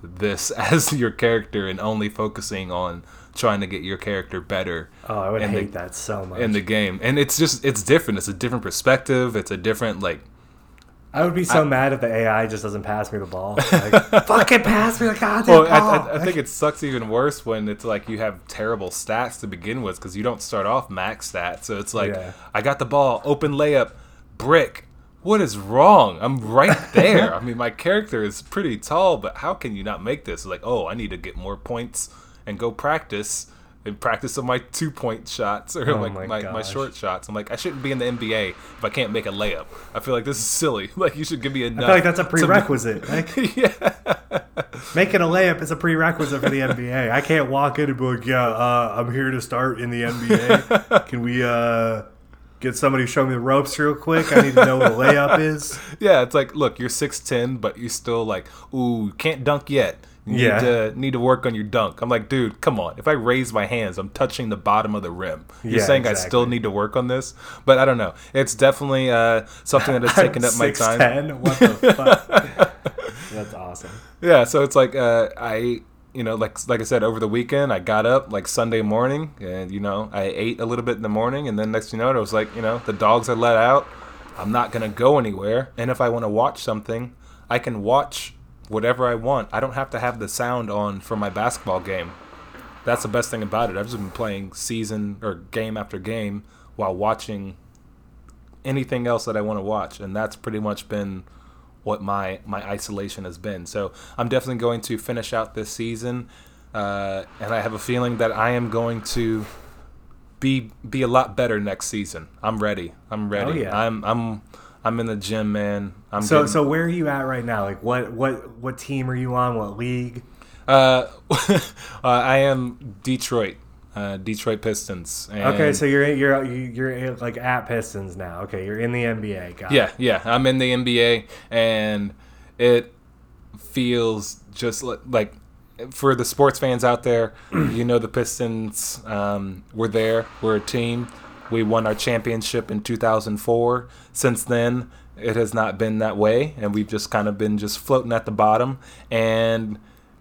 Speaker 2: this as your character and only focusing on trying to get your character better
Speaker 3: Oh, I would
Speaker 2: in the-
Speaker 3: hate that so much.
Speaker 2: in the game. And it's just it's different. It's a different perspective. It's a different like
Speaker 3: I would be so mad if the AI just doesn't pass me the ball. Like, fucking pass me the goddamn
Speaker 2: well
Speaker 3: ball.
Speaker 2: I, I, I think it sucks even worse when it's like you have terrible stats to begin with because you don't start off max stats so it's like
Speaker 3: Yeah.
Speaker 2: i got the ball open layup brick what is wrong i'm right there i mean my character is pretty tall but how can you not make this like oh i need to get more points and go practice and practice on my two point shots or
Speaker 3: Oh
Speaker 2: like
Speaker 3: my
Speaker 2: my, my, short shots i'm like i shouldn't be in the nba if i can't make a layup i feel like this is silly like you should give me enough
Speaker 3: I feel like that's a
Speaker 2: to-
Speaker 3: prerequisite. Like, Making a layup is a prerequisite for the NBA. I can't walk in and be like, "Yeah, uh, I'm here to start in the NBA. Can we uh, get somebody to show me the ropes real quick? I need to know what a layup is."
Speaker 2: Yeah, it's like, look, you're six ten, but you're still like, ooh, can't dunk yet. You
Speaker 3: Yeah.
Speaker 2: need to need to work on your dunk. I'm like, dude, come on. If I raise my hands, I'm touching the bottom of the rim. You're
Speaker 3: Yeah,
Speaker 2: saying I still need to work on this, but I don't know. It's definitely uh, something that has taken up my time.
Speaker 3: 6'10"? What the fuck? That's awesome.
Speaker 2: Yeah, so it's like uh, I, you know, like like I said, over the weekend I got up like Sunday morning, and you know I ate a little bit in the morning, and then next thing you know, it was like you know the dogs are let out. I'm not gonna go anywhere, and if I want to watch something, I can watch whatever I want. I don't have to have the sound on for my basketball game. That's the best thing about it. I've just been playing season or game after game while watching anything else that I want to watch, and that's pretty much been what my my isolation has been. So I'm definitely going to finish out this season, uh, and I have a feeling that I am going to be be a lot better next season. I'm ready. I'm ready.
Speaker 3: Oh, yeah.
Speaker 2: I'm I'm I'm in the gym, man. I'm
Speaker 3: So,
Speaker 2: getting-
Speaker 3: so where are you at right now? Like, what, what, what team are you on? What league?
Speaker 2: uh, uh, I am Detroit. Uh, Detroit Pistons. And
Speaker 3: Okay, so you're you're you're like at Pistons now. Okay, you're in the NBA. Got it.
Speaker 2: Yeah, yeah. I'm in the NBA, and it feels just li- like for the sports fans out there, you know, the Pistons um, were there. We're a team. We won our championship in 2004. Since then, it has not been that way, and we've just kind of been just floating at the bottom. And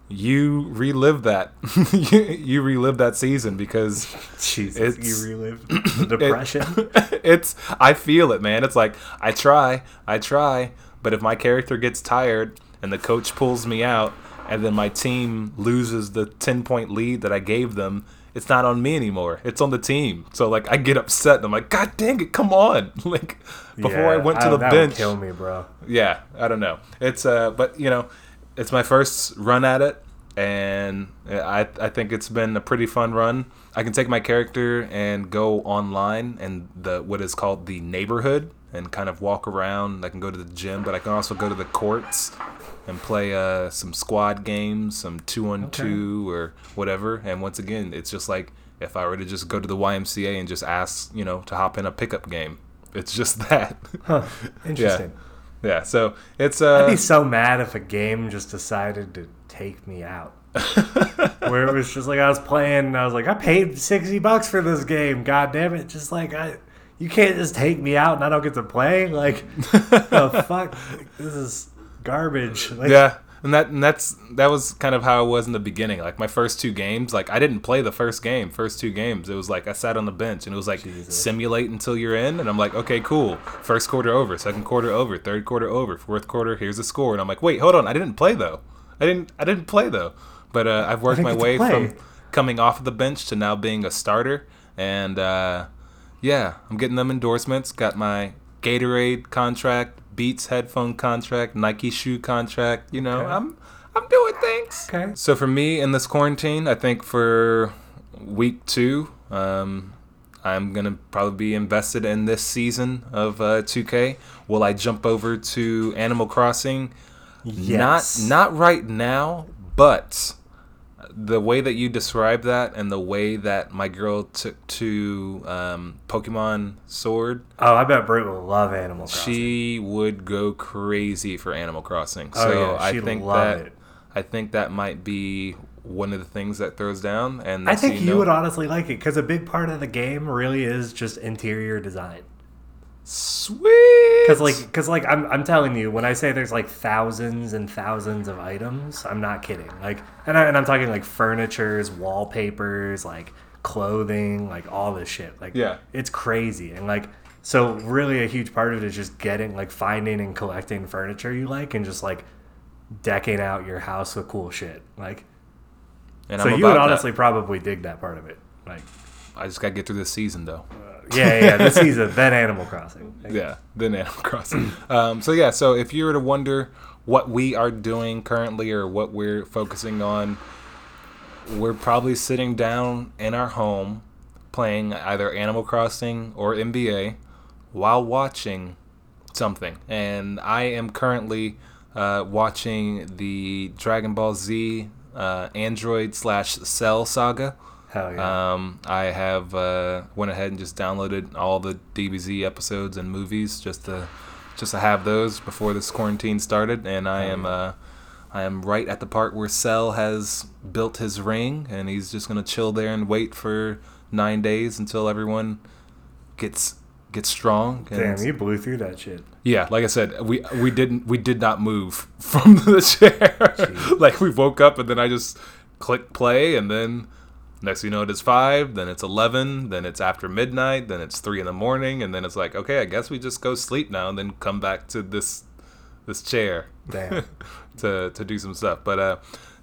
Speaker 2: you relive that. you, you relive that season because
Speaker 3: Jesus,
Speaker 2: It's-
Speaker 3: you relived the depression.
Speaker 2: it's I feel it, man. It's like I try, I try, but if my character gets tired and the coach pulls me out and then my team loses the 10 point lead that I gave them, it's not on me anymore. It's on the team. So like I get upset and I'm like, God dang it, come on. like before I went to the
Speaker 3: that would
Speaker 2: bench.
Speaker 3: kill me, bro.
Speaker 2: Yeah, I don't know. It's uh, but you know, it's my first run at it, and I I think it's been a pretty fun run. I can take my character and go online and the what is called the neighborhood and kind of walk around. I can go to the gym, but I can also go to the courts and play uh, some squad games, some two on two or whatever. And once again, it's just like if I were to just go to the YMCA and just ask, you know, to hop in a pickup game. It's just that.
Speaker 3: Huh. Interesting.
Speaker 2: Yeah, so it's uh
Speaker 3: I'd be so mad if a game just decided to take me out. Where it was just like I was playing and I was like, I paid sixty bucks for this game. God damn it! Just like I, you can't just take me out and I don't get to play. Like, the fuck, this is garbage. Like,
Speaker 2: yeah, and that and that's that was kind of how it was in the beginning. Like my first two games, like I didn't play the first game, first two games. It was like I sat on the bench and it was like
Speaker 3: Jesus.
Speaker 2: simulate until you're in, and I'm like, okay, cool. First quarter over, second quarter over, third quarter over, fourth quarter. Here's the score, and I'm like, wait, hold on, I didn't play though. I didn't I didn't play though. But uh, I've worked my way from coming off of the bench to now being a starter, and uh, yeah, I'm getting them endorsements. Got my Gatorade contract, Beats headphone contract, Nike shoe contract. You know,
Speaker 3: Okay.
Speaker 2: I'm I'm doing things.
Speaker 3: Okay.
Speaker 2: So for me in this quarantine, I think for week two, um, I'm gonna probably be invested in this season of uh, 2K. Will I jump over to Animal Crossing?
Speaker 3: Yes.
Speaker 2: Not not right now, but the way that you describe that and the way that my girl took to um, Pokemon Sword,
Speaker 3: Oh, I bet Brit will love Animal Crossing.
Speaker 2: she would go crazy for Animal Crossing.
Speaker 3: Oh,
Speaker 2: So
Speaker 3: yeah,
Speaker 2: I think
Speaker 3: love
Speaker 2: that
Speaker 3: it.
Speaker 2: I think that might be one of the things that throws down. And
Speaker 3: I think you
Speaker 2: know-
Speaker 3: would honestly like it because a big part of the game really is just interior design.
Speaker 2: Sweet
Speaker 3: Because like, because like, I'm, I'm telling you, when I say there's like thousands and thousands of items, I'm not kidding. Like, and, I, and I'm talking like furnitures, wallpapers, like clothing, like all this shit. Like,
Speaker 2: Yeah.
Speaker 3: it's crazy. And like, so really, a huge part of it is just getting like finding and collecting furniture you like, and just like decking out your house with cool shit. Like,
Speaker 2: and
Speaker 3: so
Speaker 2: I'm
Speaker 3: you would
Speaker 2: about that.
Speaker 3: honestly probably dig that part of it. Like,
Speaker 2: I just gotta get through this season though.
Speaker 3: Uh, yeah, yeah, this season, then Animal Crossing.
Speaker 2: Yeah, then Animal Crossing. um, so yeah, so if you were to wonder what we are doing currently or what we're focusing on, we're probably sitting down in our home playing either Animal Crossing or NBA while watching something. And I am currently uh, watching the Dragon Ball Z uh, Android slash Cell saga.
Speaker 3: Hell yeah.
Speaker 2: Um, I have uh, went ahead and just downloaded all the DBZ episodes and movies just to just to have those before this quarantine started, and I am uh, I am right at the part where Cell has built his ring, and he's just gonna chill there and wait for nine days until everyone gets gets strong.
Speaker 3: Damn, you blew through that shit.
Speaker 2: yeah, like I said, we we didn't we did not move from the chair. like we woke up and then I just click play and then next thing you know it is five, then it's eleven, then it's after midnight, then it's three in the morning, and then it's like, okay, I guess we just go sleep now and then come back to this this chair
Speaker 3: Damn.
Speaker 2: to to do some stuff. But uh,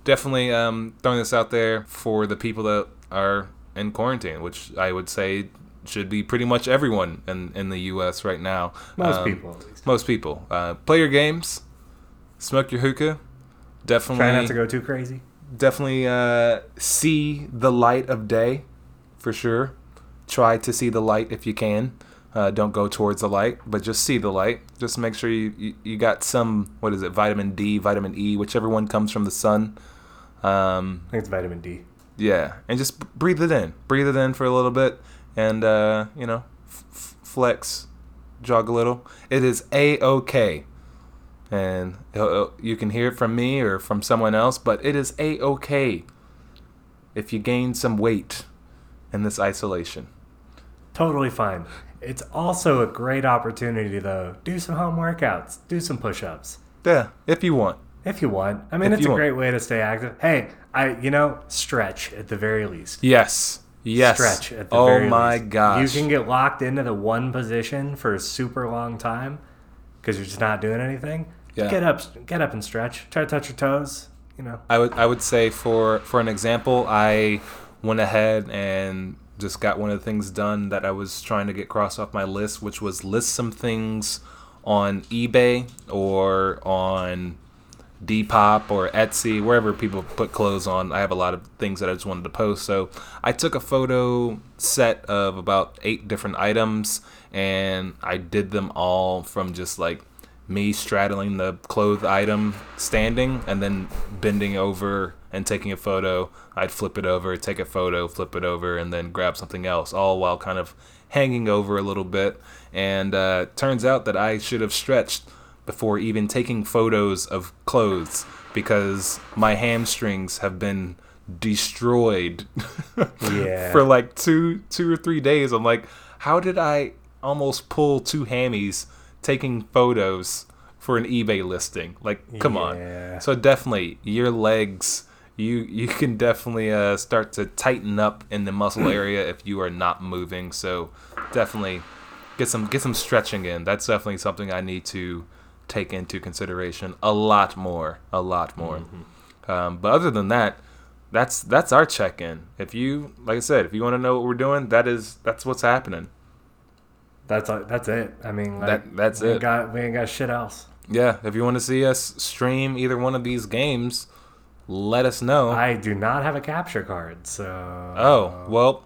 Speaker 2: definitely um, throwing this out there for the people that are in quarantine, which I would say should be pretty much everyone in in the U.S. right now.
Speaker 3: Most
Speaker 2: Um,
Speaker 3: people, at least.
Speaker 2: most people. Uh, play your games, smoke your hookah. Definitely,
Speaker 3: Try not to go too crazy.
Speaker 2: Definitely uh, see the light of day, for sure. Try to see the light if you can. Uh, don't go towards the light, but just see the light. Just make sure you, you, you got some what is it, vitamin D, vitamin E, whichever one comes from the sun. Um,
Speaker 3: I think it's vitamin D.
Speaker 2: yeah, and just breathe it in. Breathe it in for a little bit, and uh, you know, f- flex, jog a little. It is a okay, and you can hear it from me or from someone else, but it is a okay if you gain some weight in this isolation.
Speaker 3: Totally fine. It's also a great opportunity, though. Do some home workouts. Do some push-ups
Speaker 2: Yeah, if you want.
Speaker 3: if you want. I mean,
Speaker 2: If
Speaker 3: it's a
Speaker 2: want.
Speaker 3: great way to stay active. Hey, I you know stretch at the very least.
Speaker 2: Yes. Yes.
Speaker 3: Stretch at the
Speaker 2: oh
Speaker 3: very least.
Speaker 2: Oh my gosh.
Speaker 3: You can get locked into the one position for a super long time because you're just not doing anything.
Speaker 2: Yeah.
Speaker 3: Get up, get up and stretch. Try to touch your toes. You know.
Speaker 2: I would I would say for for an example, I went ahead and just got one of the things done that I was trying to get crossed off my list, which was list some things on eBay or on Depop or Etsy, wherever people put clothes on. I have a lot of things that I just wanted to post. So I took a photo set of about eight different items and I did them all from just like me straddling the clothed item standing and then bending over and taking a photo. I'd flip it over, take a photo, flip it over, and then grab something else, all while kind of hanging over a little bit. And uh, turns out that I should have stretched before even taking photos of clothes because my hamstrings have been destroyed
Speaker 3: Yeah.
Speaker 2: for like two two or three days. I'm like, how did I almost pull two hammies taking photos for an eBay listing? Like, come
Speaker 3: Yeah.
Speaker 2: on. So definitely your legs. You you can definitely uh, start to tighten up in the muscle area if you are not moving. So definitely get some get some stretching in. That's definitely something I need to take into consideration a lot more, a lot more. Um, but other than that, that's that's our check in. If you like I said, if you want to know what we're doing, that is that's what's happening.
Speaker 3: That's that's it. I mean, like,
Speaker 2: That- that's
Speaker 3: we ain't
Speaker 2: it.
Speaker 3: Got we ain't got shit else.
Speaker 2: Yeah, if you want to see us stream either one of these games, let us know.
Speaker 3: I do not have a capture card, so
Speaker 2: oh well,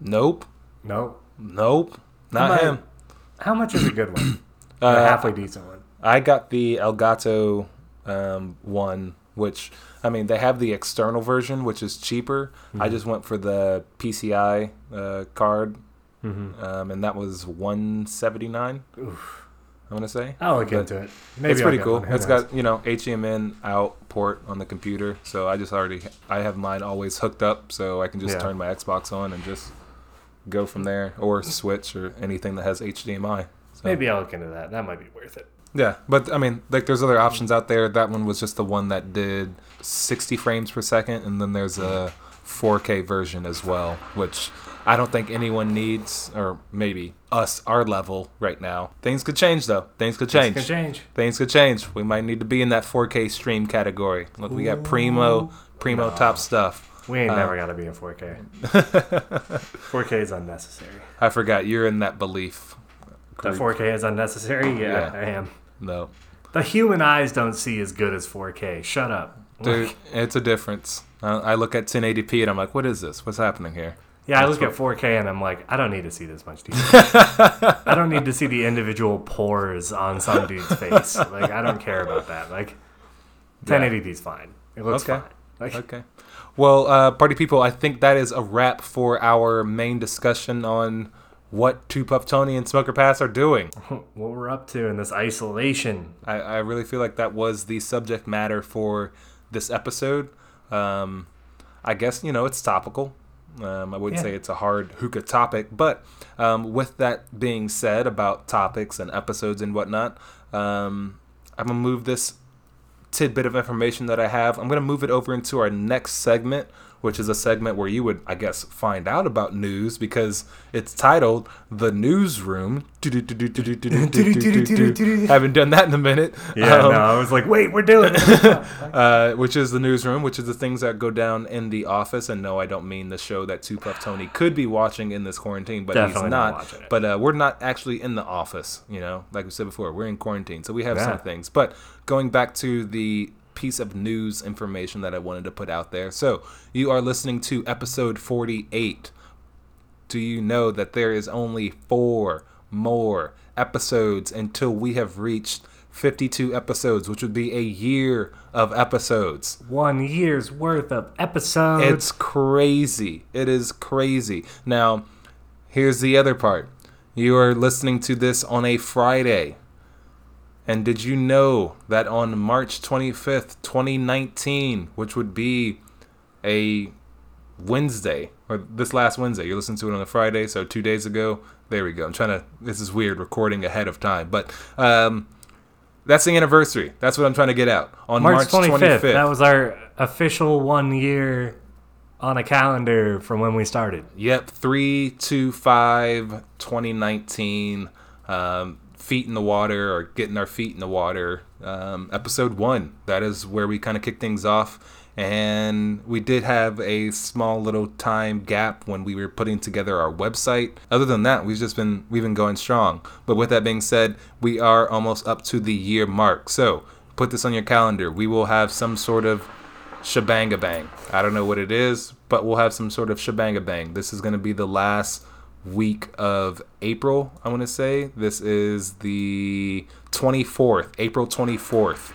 Speaker 2: nope,
Speaker 3: nope.
Speaker 2: nope,
Speaker 3: How
Speaker 2: not
Speaker 3: much-
Speaker 2: him.
Speaker 3: How much is a good one?
Speaker 2: Uh,
Speaker 3: a halfway decent one.
Speaker 2: I got the Elgato um, one, which I mean they have the external version, which is cheaper. I just went for the PCI uh, card,
Speaker 3: Mm-hmm.
Speaker 2: um, and that was one seventy nine. I'm gonna say.
Speaker 3: I'll look
Speaker 2: But
Speaker 3: into it. Maybe
Speaker 2: it's
Speaker 3: I'll
Speaker 2: pretty cool. It's
Speaker 3: knows?
Speaker 2: got you know HDMI out port on the computer, so I just already I have mine always hooked up, so I can just
Speaker 3: Yeah.
Speaker 2: turn my Xbox on and just go from there, or switch or anything that has HDMI. So,
Speaker 3: Maybe I'll look into that. That might be worth it.
Speaker 2: Yeah, but I mean, like, there's other options out there. That one was just the one that did 60 frames per second, and then there's a 4K version as well, which I don't think anyone needs, or maybe us, our level right now. Things could change though. Things could change.
Speaker 3: Can change.
Speaker 2: Things could change. We might need to be in that 4K stream category. Look, we got primo, primo top stuff.
Speaker 3: We ain't
Speaker 2: Uh,
Speaker 3: never gotta be in 4K. 4K is unnecessary.
Speaker 2: I forgot you're in that belief.
Speaker 3: That 4K is unnecessary. Yeah,
Speaker 2: Yeah.
Speaker 3: I am.
Speaker 2: No,
Speaker 3: The human eyes don't see as good as 4K. Shut up.
Speaker 2: dude, it's a difference. I look at 1080p and I'm like, what is this? What's happening here?
Speaker 3: Yeah, I look at 4K and I'm like, I don't need to see this much detail. I don't need to see the individual pores on some dude's face. Like, I don't care about that. Like, 1080p is fine. It looks
Speaker 2: Okay.
Speaker 3: fine. Like,
Speaker 2: Okay. Well, uh, party people, I think that is a wrap for our main discussion on what Two Puff Tony and Smoker Pass are doing.
Speaker 3: what we're up to in this isolation.
Speaker 2: I, I really feel like that was the subject matter for this episode. Um, I guess, you know, it's topical. Um, I wouldn't
Speaker 3: Yeah.
Speaker 2: say it's a hard hookah topic, but um, with that being said about topics and episodes and whatnot, um, I'm going to move this tidbit of information that I have. I'm going to move it over into our next segment, which is a segment where you would, I guess, find out about news because it's titled The Newsroom. Haven't done that in a minute.
Speaker 3: Yeah,
Speaker 2: Um,
Speaker 3: no, I was like, wait, we're doing it.
Speaker 2: uh, which is the newsroom, which is the things that go down in the office. And no, I don't mean the show that Two Puff Tony could be watching in this quarantine, but
Speaker 3: Definitely
Speaker 2: he's
Speaker 3: not
Speaker 2: not. But uh, we're not actually in the office, you know, like we said before, we're in quarantine, so we have
Speaker 3: Yeah.
Speaker 2: some things. But going back to the piece of news information that I wanted to put out there. So you are listening to episode 48. Do you know that there is only four more episodes until we have reached 52 episodes, which would be a year of episodes?
Speaker 3: One year's worth of episodes.
Speaker 2: It's crazy. It is crazy. Now, here's the other part. You are listening to this on a Friday. And did you know that on March 25th, 2019, which would be a Wednesday, or this last Wednesday, you're listening to it on a Friday, so two days ago. There we go. I'm trying to, this is weird recording ahead of time, but um, that's the anniversary. That's what I'm trying to get out. On
Speaker 3: March,
Speaker 2: March,
Speaker 3: 25th.
Speaker 2: 25th.
Speaker 3: That was our official one year on a calendar from when we started.
Speaker 2: Yep, 3 to 5, 2019. Um, feet in the water or getting our feet in the water. Um, episode 1. That is where we kind of kick things off. And we did have a small little time gap when we were putting together our website. Other than that, we've just been we've been going strong. But with that being said, we are almost up to the year mark. So put this on your calendar. We will have some sort of shebanga bang. I don't know what it is, but we'll have some sort of shebanga bang. This is going to be the last week of April, I want to say. This is the 24th, April 24th.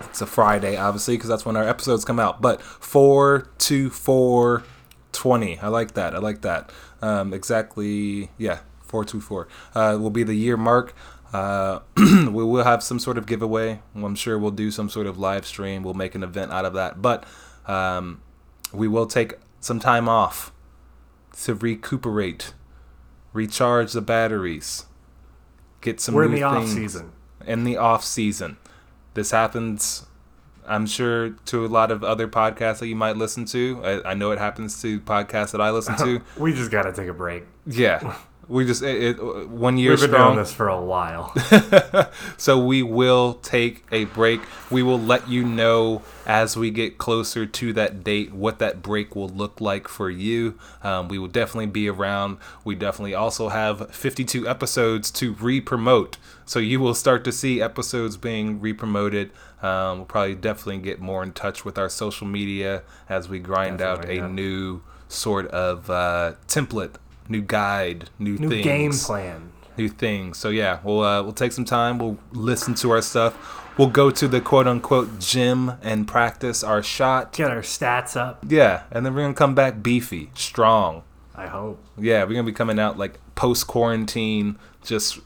Speaker 2: It's a Friday, obviously, because that's when our episodes come out. But 4 to 4 20. I like that. I like that. Um, exactly, yeah, 424 uh, will be the year mark. Uh, we will have some sort of giveaway. I'm sure we'll do some sort of live stream. We'll make an event out of that. But um, we will take some time off to recuperate, recharge the batteries, get some
Speaker 3: We're in the off season.
Speaker 2: in the off season. This happens, I'm sure, to a lot of other podcasts that you might listen to. I, I know it happens to podcasts that I listen to.
Speaker 3: We just got to take a break.
Speaker 2: yeah, we just it, it, one year
Speaker 3: We've been
Speaker 2: strong.
Speaker 3: doing this for a while.
Speaker 2: so we will take a break. We will let you know as we get closer to that date what that break will look like for you. Um, we will definitely be around. We definitely also have 52 episodes to re-promote. So you will start to see episodes being re-promoted. Um, we'll probably definitely get more in touch with our social media as we grind
Speaker 3: Definitely,
Speaker 2: out a
Speaker 3: yeah.
Speaker 2: new sort of uh, template, new guide, new,
Speaker 3: New
Speaker 2: things
Speaker 3: game plan.
Speaker 2: new things. So yeah, we'll uh, we'll take some time. We'll listen to our stuff. We'll go to the quote unquote gym and practice our shot.
Speaker 3: Get our stats up.
Speaker 2: Yeah, and then we're gonna come back beefy, strong.
Speaker 3: I hope.
Speaker 2: Yeah, we're gonna be coming out like post quarantine, just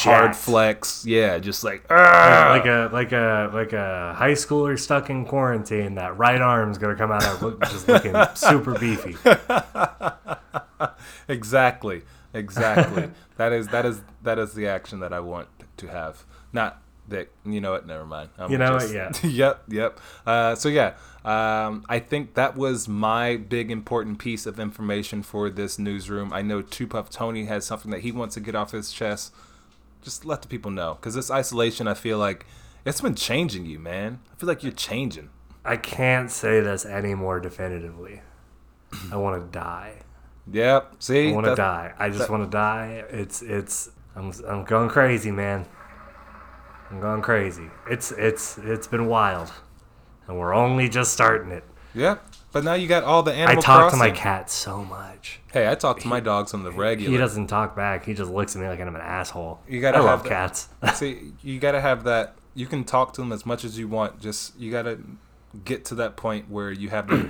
Speaker 2: hard flex. Yeah, just like "Ah!"
Speaker 3: like a like a like a high schooler stuck in quarantine. That right arm's gonna come out look, just looking super beefy.
Speaker 2: exactly, exactly. that is that is that is the action that I want to have. Not that you know what. Never mind. I'm
Speaker 3: You know what, yeah.
Speaker 2: yep. Yep. Uh, so yeah, um, I think that was my big important piece of information for this newsroom. I know Two Puff Tony has something that he wants to get off his chest. Just let the people know, because this isolation, I feel like it's been changing you, man. I feel like you're changing.
Speaker 3: I can't say this any more definitively. I want to die.
Speaker 2: Yep. See,
Speaker 3: I want to die. I just
Speaker 2: that-
Speaker 3: want to die. It's it's I'm I'm going crazy, man. I'm going crazy. It's it's it's been wild, and we're only just starting it.
Speaker 2: Yeah, But now you got all the animal.
Speaker 3: I talk to my cat so much.
Speaker 2: Hey, I talk to my dogs on the regular.
Speaker 3: He doesn't talk back. He just looks at me like I'm an asshole.
Speaker 2: You gotta
Speaker 3: I
Speaker 2: have
Speaker 3: love
Speaker 2: that-
Speaker 3: cats.
Speaker 2: See, you gotta have that. You can talk to them as much as you want. Just you gotta get to that point where you have the.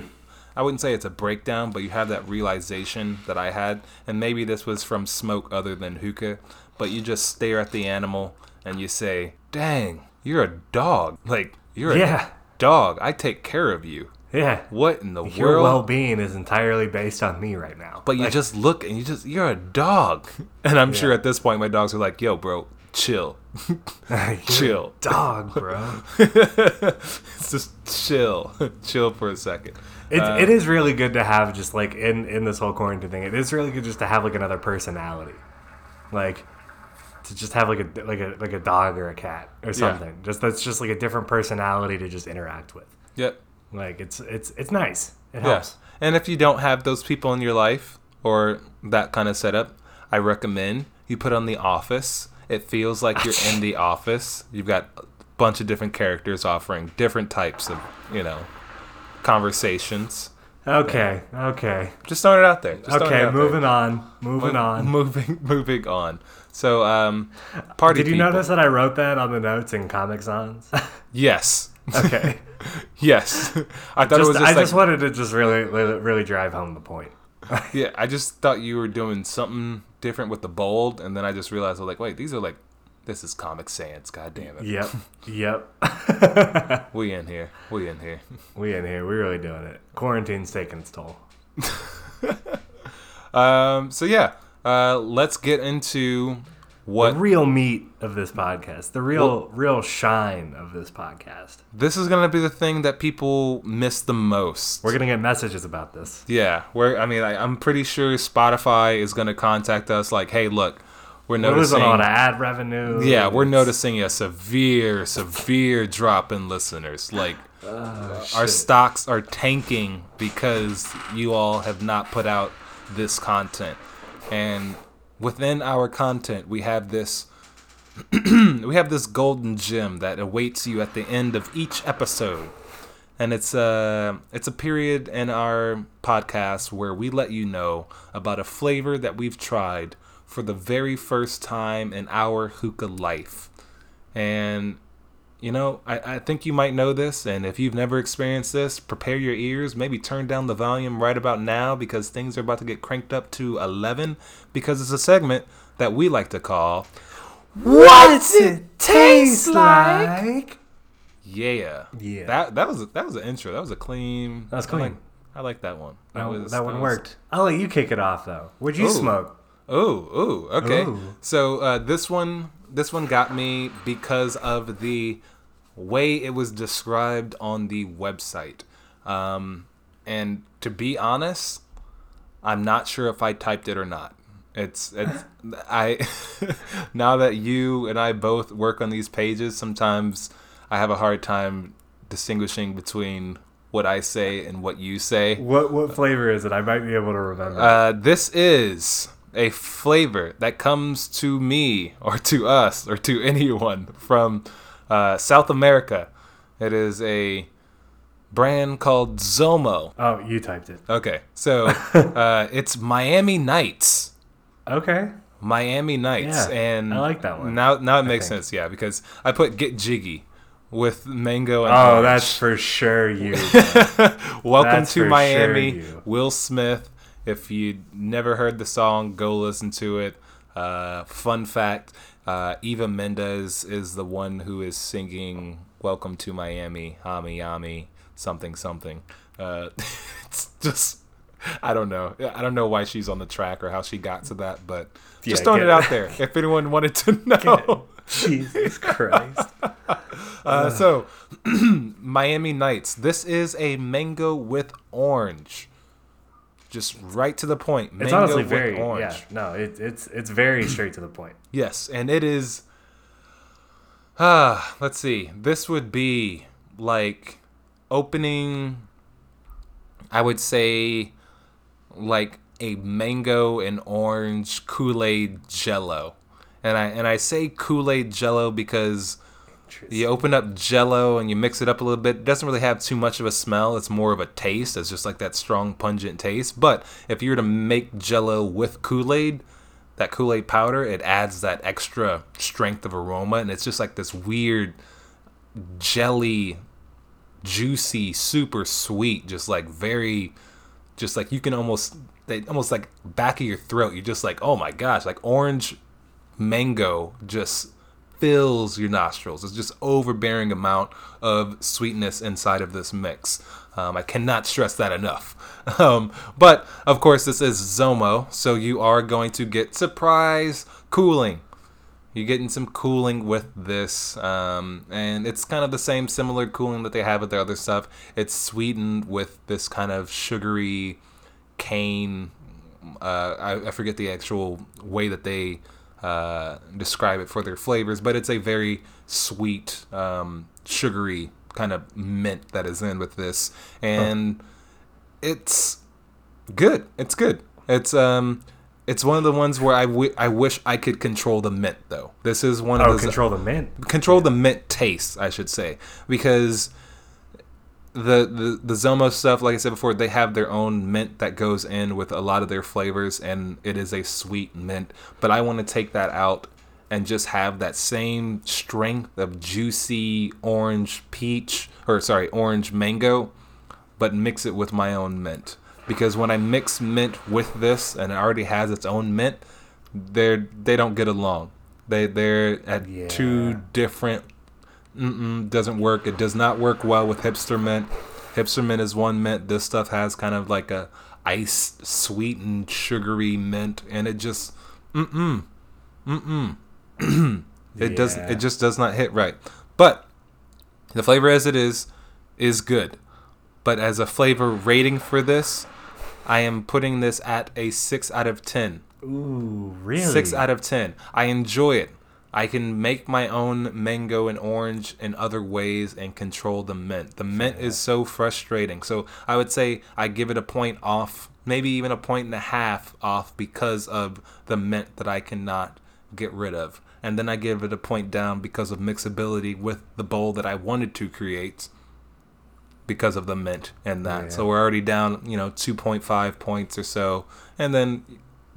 Speaker 2: I wouldn't say it's a breakdown, but you have that realization that I had, and maybe this was from smoke other than hookah. But you just stare at the animal and you say, "Dang, you're a dog. Like you're
Speaker 3: Yeah.
Speaker 2: a dog. I take care of you.
Speaker 3: yeah.
Speaker 2: What in the
Speaker 3: Your
Speaker 2: world?"
Speaker 3: Your well-being is entirely based on me right now.
Speaker 2: But you just look and you just you're a dog. And I'm sure at this point my dogs are like, "Yo, bro, chill, chill."
Speaker 3: dog, bro.
Speaker 2: it's just chill, chill for a second.
Speaker 3: It,
Speaker 2: Uh,
Speaker 3: it is really good to have just like in in this whole quarantine thing. It is really good just to have like another personality, like to just have like a like a like a dog or a cat or something. Just that's just like a different personality to just interact with.
Speaker 2: Yep.
Speaker 3: Like it's it's it's nice. It
Speaker 2: Yeah.
Speaker 3: helps.
Speaker 2: And if you don't have those people in your life or that kind of setup, I recommend you put on The Office. It feels like you're in the office. You've got a bunch of different characters offering different types of, you know, conversations.
Speaker 3: Okay. Okay.
Speaker 2: Just throwing it out there. Just throwing it
Speaker 3: Okay.
Speaker 2: out there.
Speaker 3: Moving on. Moving on.
Speaker 2: Moving, moving on. So, um, party.
Speaker 3: Did you
Speaker 2: people.
Speaker 3: notice that I wrote that on the notes in Comic Sans?
Speaker 2: Yes.
Speaker 3: Okay.
Speaker 2: yes. I thought it
Speaker 3: just,
Speaker 2: was just
Speaker 3: I
Speaker 2: like,
Speaker 3: just wanted to just really, really, really drive home the point.
Speaker 2: yeah. I just thought you were doing something different with the bold, and then I just realized I was like, wait, these are like, this is Comic Sans. God damn it.
Speaker 3: Yep. yep.
Speaker 2: We in here. We in here.
Speaker 3: we in here. We're really doing it. Quarantine's taking its toll.
Speaker 2: Um. So yeah. Uh. Let's get into what
Speaker 3: The real meat of this podcast. The real, real shine of this podcast.
Speaker 2: this is gonna be the thing that people miss the most.
Speaker 3: We're gonna get messages about this.
Speaker 2: Yeah, we're. I mean, I, I'm pretty sure Spotify is going to contact us. Like, hey, look, we're noticing.
Speaker 3: losing a lot of ad revenue.
Speaker 2: yeah, we're noticing a severe, severe drop in listeners. Like,
Speaker 3: Ah,
Speaker 2: our
Speaker 3: shit.
Speaker 2: stocks are tanking because you all have not put out this content, and within our content, we have this. we have this golden gem that awaits you at the end of each episode and it's a it's a period in our podcast where we let you know about a flavor that we've tried for the very first time in our hookah life. And you know, I, I think you might know this, and if you've never experienced this, prepare your ears. Maybe turn down the volume right about now because things are about to get cranked up to 11 because it's a segment that we like to call
Speaker 3: What's it taste like?
Speaker 2: Yeah.
Speaker 3: Yeah.
Speaker 2: That that was that was an intro. That was a clean.
Speaker 3: That was
Speaker 2: I like,
Speaker 3: clean.
Speaker 2: I like that one.
Speaker 3: That,
Speaker 2: was
Speaker 3: that one
Speaker 2: was-
Speaker 3: worked. I'll let you kick it off though. What'd you
Speaker 2: Ooh.
Speaker 3: smoke?
Speaker 2: Oh, oh, okay.
Speaker 3: Ooh.
Speaker 2: So uh, this one, this one got me because of the way it was described on the website. Um, and to be honest, I'm not sure if I typed it or not. It's it's I now that you and I both work on these pages, sometimes I have a hard time distinguishing between what I say and what you say.
Speaker 3: What what flavor is it? I might be able to remember.
Speaker 2: Uh, this is a flavor that comes to me or to us or to anyone from uh, South America. It is a brand called Zomo.
Speaker 3: oh, you typed it.
Speaker 2: Okay, so uh, it's Miami Nights.
Speaker 3: Okay.
Speaker 2: Miami Nights,
Speaker 3: Yeah,
Speaker 2: and
Speaker 3: I like that one,
Speaker 2: Now, now it makes sense, yeah, because I put Get Jiggy with mango and
Speaker 3: Oh,
Speaker 2: orange.
Speaker 3: that's for sure you.
Speaker 2: Welcome
Speaker 3: that's
Speaker 2: to Miami,
Speaker 3: sure.
Speaker 2: Will Smith. If you never heard the song, go listen to it. Uh, fun fact: uh, Eva Mendes is the one who is singing "Welcome to Miami," Ami Ami, something something. Uh, it's just. I don't know. I don't know why she's on the track or how she got to that, but just
Speaker 3: Yeah,
Speaker 2: throwing it
Speaker 3: it.
Speaker 2: out there. If anyone wanted to know.
Speaker 3: Jesus Christ.
Speaker 2: Uh, so, Miami Nights. This is a mango with orange. Just right to the point.
Speaker 3: It's honestly
Speaker 2: with
Speaker 3: very
Speaker 2: orange.
Speaker 3: yeah. No, it, it's it's very straight to the point.
Speaker 2: Yes, and it is. Ah, let's see. This would be like opening. I would say, like a mango and orange Kool Aid Jello, and I and I say Kool Aid Jello because you open up Jello and you mix it up a little bit. It doesn't really have too much of a smell. It's more of a taste. It's just like that strong, pungent taste. But if you were to make Jello with Kool Aid, that Kool Aid powder, it adds that extra strength of aroma, and it's just like this weird jelly, juicy, super sweet, just like very, just like you can almost, they almost like back of your throat. You're just like, oh my gosh, like orange mango just fills your nostrils. It's just overbearing amount of sweetness inside of this mix. Um, I cannot stress that enough. Um, but of course, this is Zomo, so you are going to get surprise cooling. You're getting some cooling with this, um, and it's kind of the same similar cooling that they have with their other stuff. It's sweetened with this kind of sugary cane. Uh, I, I forget the actual way that they uh, describe it for their flavors, but it's a very sweet, um, sugary kind of mint that is in with this, and it's good. It's good. It's um, it's one of the ones where I, w- I wish I could control the mint though. This is one of
Speaker 3: Oh,
Speaker 2: those
Speaker 3: control the mint.
Speaker 2: control the mint taste, I should say, because the, the the Zomo stuff, like I said before, they have their own mint that goes in with a lot of their flavors, and it is a sweet mint. But I want to take that out and just have that same strength of juicy orange peach, or sorry, orange mango, but mix it with my own mint. Because when I mix mint with this, and it already has its own mint, they're they don't get along. They they're at
Speaker 3: Yeah.
Speaker 2: two different. Mm-mm, doesn't work. It does not work well with hipster mint. Hipster mint is one mint. This stuff has kind of like a ice sweetened sugary mint, and it just mm mm mm-mm. it does it just does not hit right. But the flavor as it is is good. But as a flavor rating for this, I am putting this at a six out of ten.
Speaker 3: Ooh, really?
Speaker 2: Six out of ten. I enjoy it. I can make my own mango and orange in other ways and control the mint. The mint is so frustrating. So I would say I give it a point off, maybe even a point and a half off because of the mint that I cannot get rid of. And then I give it a point down because of mixability with the bowl that I wanted to create because of the mint and that.
Speaker 3: Yeah.
Speaker 2: So we're already down, you know, 2.5 points or so. And then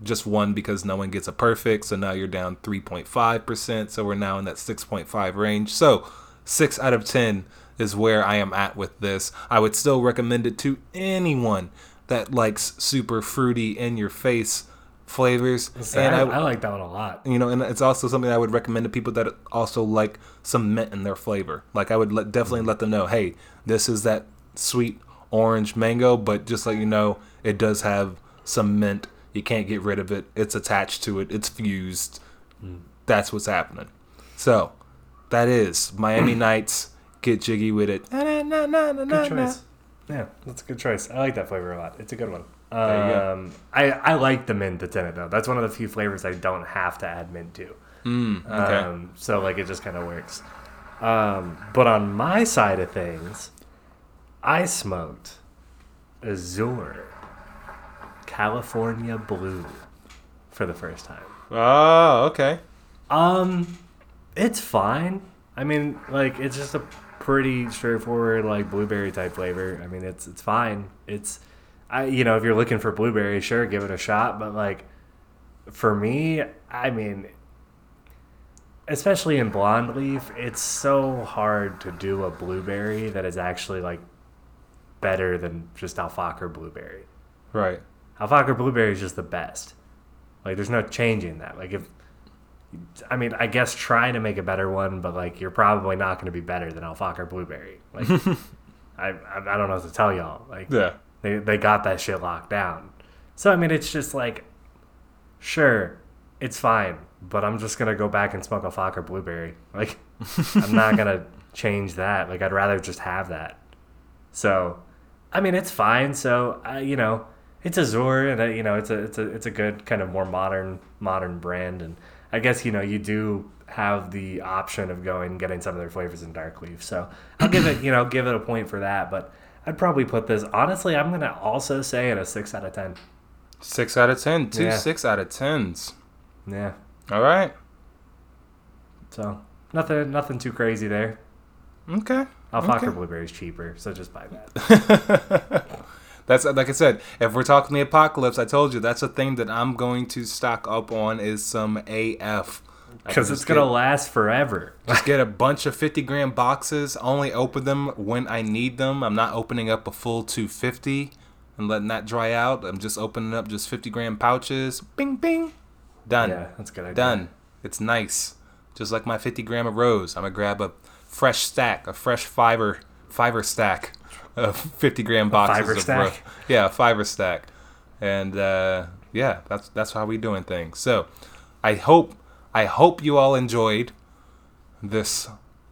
Speaker 2: just one because no one gets a perfect. So now you're down 3.5%. So we're now in that 6.5 range. So 6 out of 10 is where I am at with this. I would still recommend it to anyone that likes super fruity in your face flavors. And
Speaker 3: I,
Speaker 2: I,
Speaker 3: I like that one a lot.
Speaker 2: you know, and it's also something I would recommend to people that also like some mint in their flavor. Like I would let, definitely let them know, hey, this is that sweet orange mango, but just let you know, it does have some mint. You can't get rid of it. It's attached to it. It's fused. That's what's happening. So that is Miami Nights. Get jiggy with it.
Speaker 3: Good choice. Yeah, that's a good choice. I like that flavor a lot. It's a good one.
Speaker 2: There go.
Speaker 3: Um, I, I like the mint that's in it though. That's one of the few flavors I don't have to add mint to.
Speaker 2: Mm, okay.
Speaker 3: Um, so like it just kind of works. Um, but on my side of things, I smoked Azure California Blue for the first time.
Speaker 2: oh, okay.
Speaker 3: Um, it's fine. I mean, like it's just a pretty straightforward like blueberry type flavor. I mean, it's it's fine. It's I you know if you're looking for blueberry, sure, give it a shot. But like for me, I mean, especially in blonde leaf, it's so hard to do a blueberry that is actually like better than just Al Fakher blueberry.
Speaker 2: Right.
Speaker 3: Al Fakher blueberry is just the best. Like, there's no changing that. Like, if I mean, I guess try to make a better one, but like, you're probably not going to be better than Al Fakher blueberry. Like, I, I I don't know what to tell y'all. Like,
Speaker 2: Yeah.
Speaker 3: they they got that shit locked down. So I mean, it's just like, sure, it's fine, but I'm just gonna go back and smoke Al Fakher blueberry. Like, I'm not gonna change that. Like, I'd rather just have that. So, I mean, it's fine. So, uh, you know, it's Azure, and you know, it's a it's a it's a good kind of more modern modern brand, and I guess you know you do have the option of going and getting some of their flavors in dark leaf. So I'll give it you know give it a point for that, but. I'd probably put this honestly. I'm gonna also say at a six out of ten.
Speaker 2: Six out of ten. Two
Speaker 3: Yeah.
Speaker 2: six out of tens.
Speaker 3: Yeah.
Speaker 2: All right.
Speaker 3: So nothing, nothing too crazy there.
Speaker 2: Okay.
Speaker 3: Al Fakher
Speaker 2: Okay.
Speaker 3: blueberries cheaper, so just buy that.
Speaker 2: That's like I said. If we're talking the apocalypse, I told you that's a thing that I'm going to stock up on is some AF.
Speaker 3: Because it's gonna
Speaker 2: get-
Speaker 3: last forever.
Speaker 2: Just get a bunch of 50 gram boxes. Only open them when I need them. I'm not opening up a full 250 and letting that dry out. I'm just opening up just 50 gram pouches. Bing, bing. Done.
Speaker 3: Yeah, that's a good idea.
Speaker 2: Done. It's nice. Just like my 50 gram of rose. I'm going to grab a fresh stack, a fresh fiber, fiber stack of 50 gram boxes of
Speaker 3: stack?
Speaker 2: Yeah, fiber stack. And uh, yeah, that's that's how we doing things. So, I hope I hope you all enjoyed this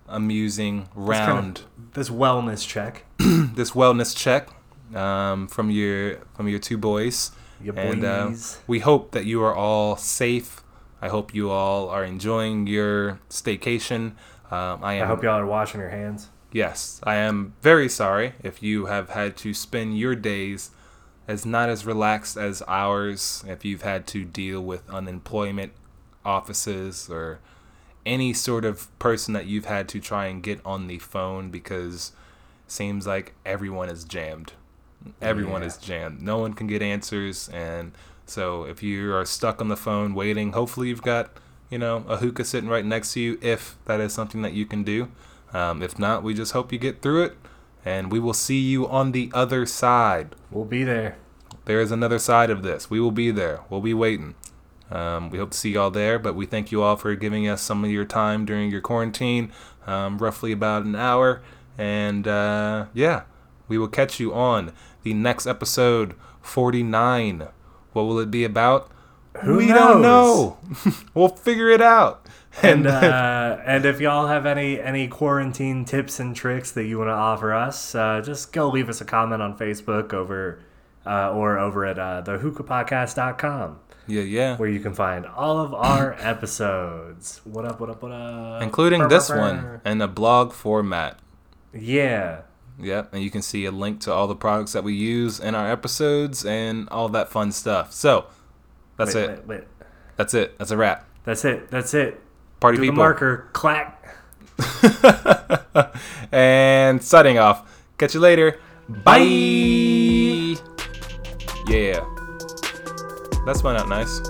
Speaker 2: amusing
Speaker 3: It's kind of-
Speaker 2: round,
Speaker 3: this wellness check.
Speaker 2: this wellness check um, from your from your two boys.
Speaker 3: You
Speaker 2: And uh, we hope that you are all safe. I hope you all are enjoying your staycation. Um, I am.
Speaker 3: I hope y'all are washing your hands.
Speaker 2: Yes, I am very sorry if you have had to spend your days as not as relaxed as ours. If you've had to deal with unemployment offices or any sort of person that you've had to try and get on the phone because it seems like everyone is jammed. Everyone
Speaker 3: Yeah.
Speaker 2: is jammed. No one can get answers and so if you are stuck on the phone waiting, hopefully you've got, you know, a hookah sitting right next to you if that is something that you can do. Um, if not, we just hope you get through it and we will see you on the other side.
Speaker 3: We'll be there.
Speaker 2: There is another side of this. We will be there. We'll be waiting. Um, we hope to see y'all there, but we thank you all for giving us some of your time during your quarantine, um, roughly about an hour. And uh, yeah, we will catch you on the next episode 49. What will it be about?
Speaker 3: Who
Speaker 2: we don't know. we'll figure it out.
Speaker 3: And uh, and if y'all have any any quarantine tips and tricks that you want to offer us, uh, just go leave us a comment on Facebook over uh, or over at uh, thehookahpodcast.com
Speaker 2: yeah, yeah.
Speaker 3: where you can find all of our episodes. What up? What up? What up?
Speaker 2: Including
Speaker 3: Brr,
Speaker 2: this
Speaker 3: brr,
Speaker 2: one
Speaker 3: brr.
Speaker 2: in a blog format.
Speaker 3: Yeah.
Speaker 2: Yep, and you can see a link to all the products that we use in our episodes and all that fun stuff. So, that's
Speaker 3: Wait,
Speaker 2: it.
Speaker 3: wait, wait.
Speaker 2: That's it. That's a wrap.
Speaker 3: That's it. That's it.
Speaker 2: Party
Speaker 3: Do the
Speaker 2: people.
Speaker 3: marker. Clack.
Speaker 2: and signing off. Catch you later. Bye. Yeah. That's spun out nice.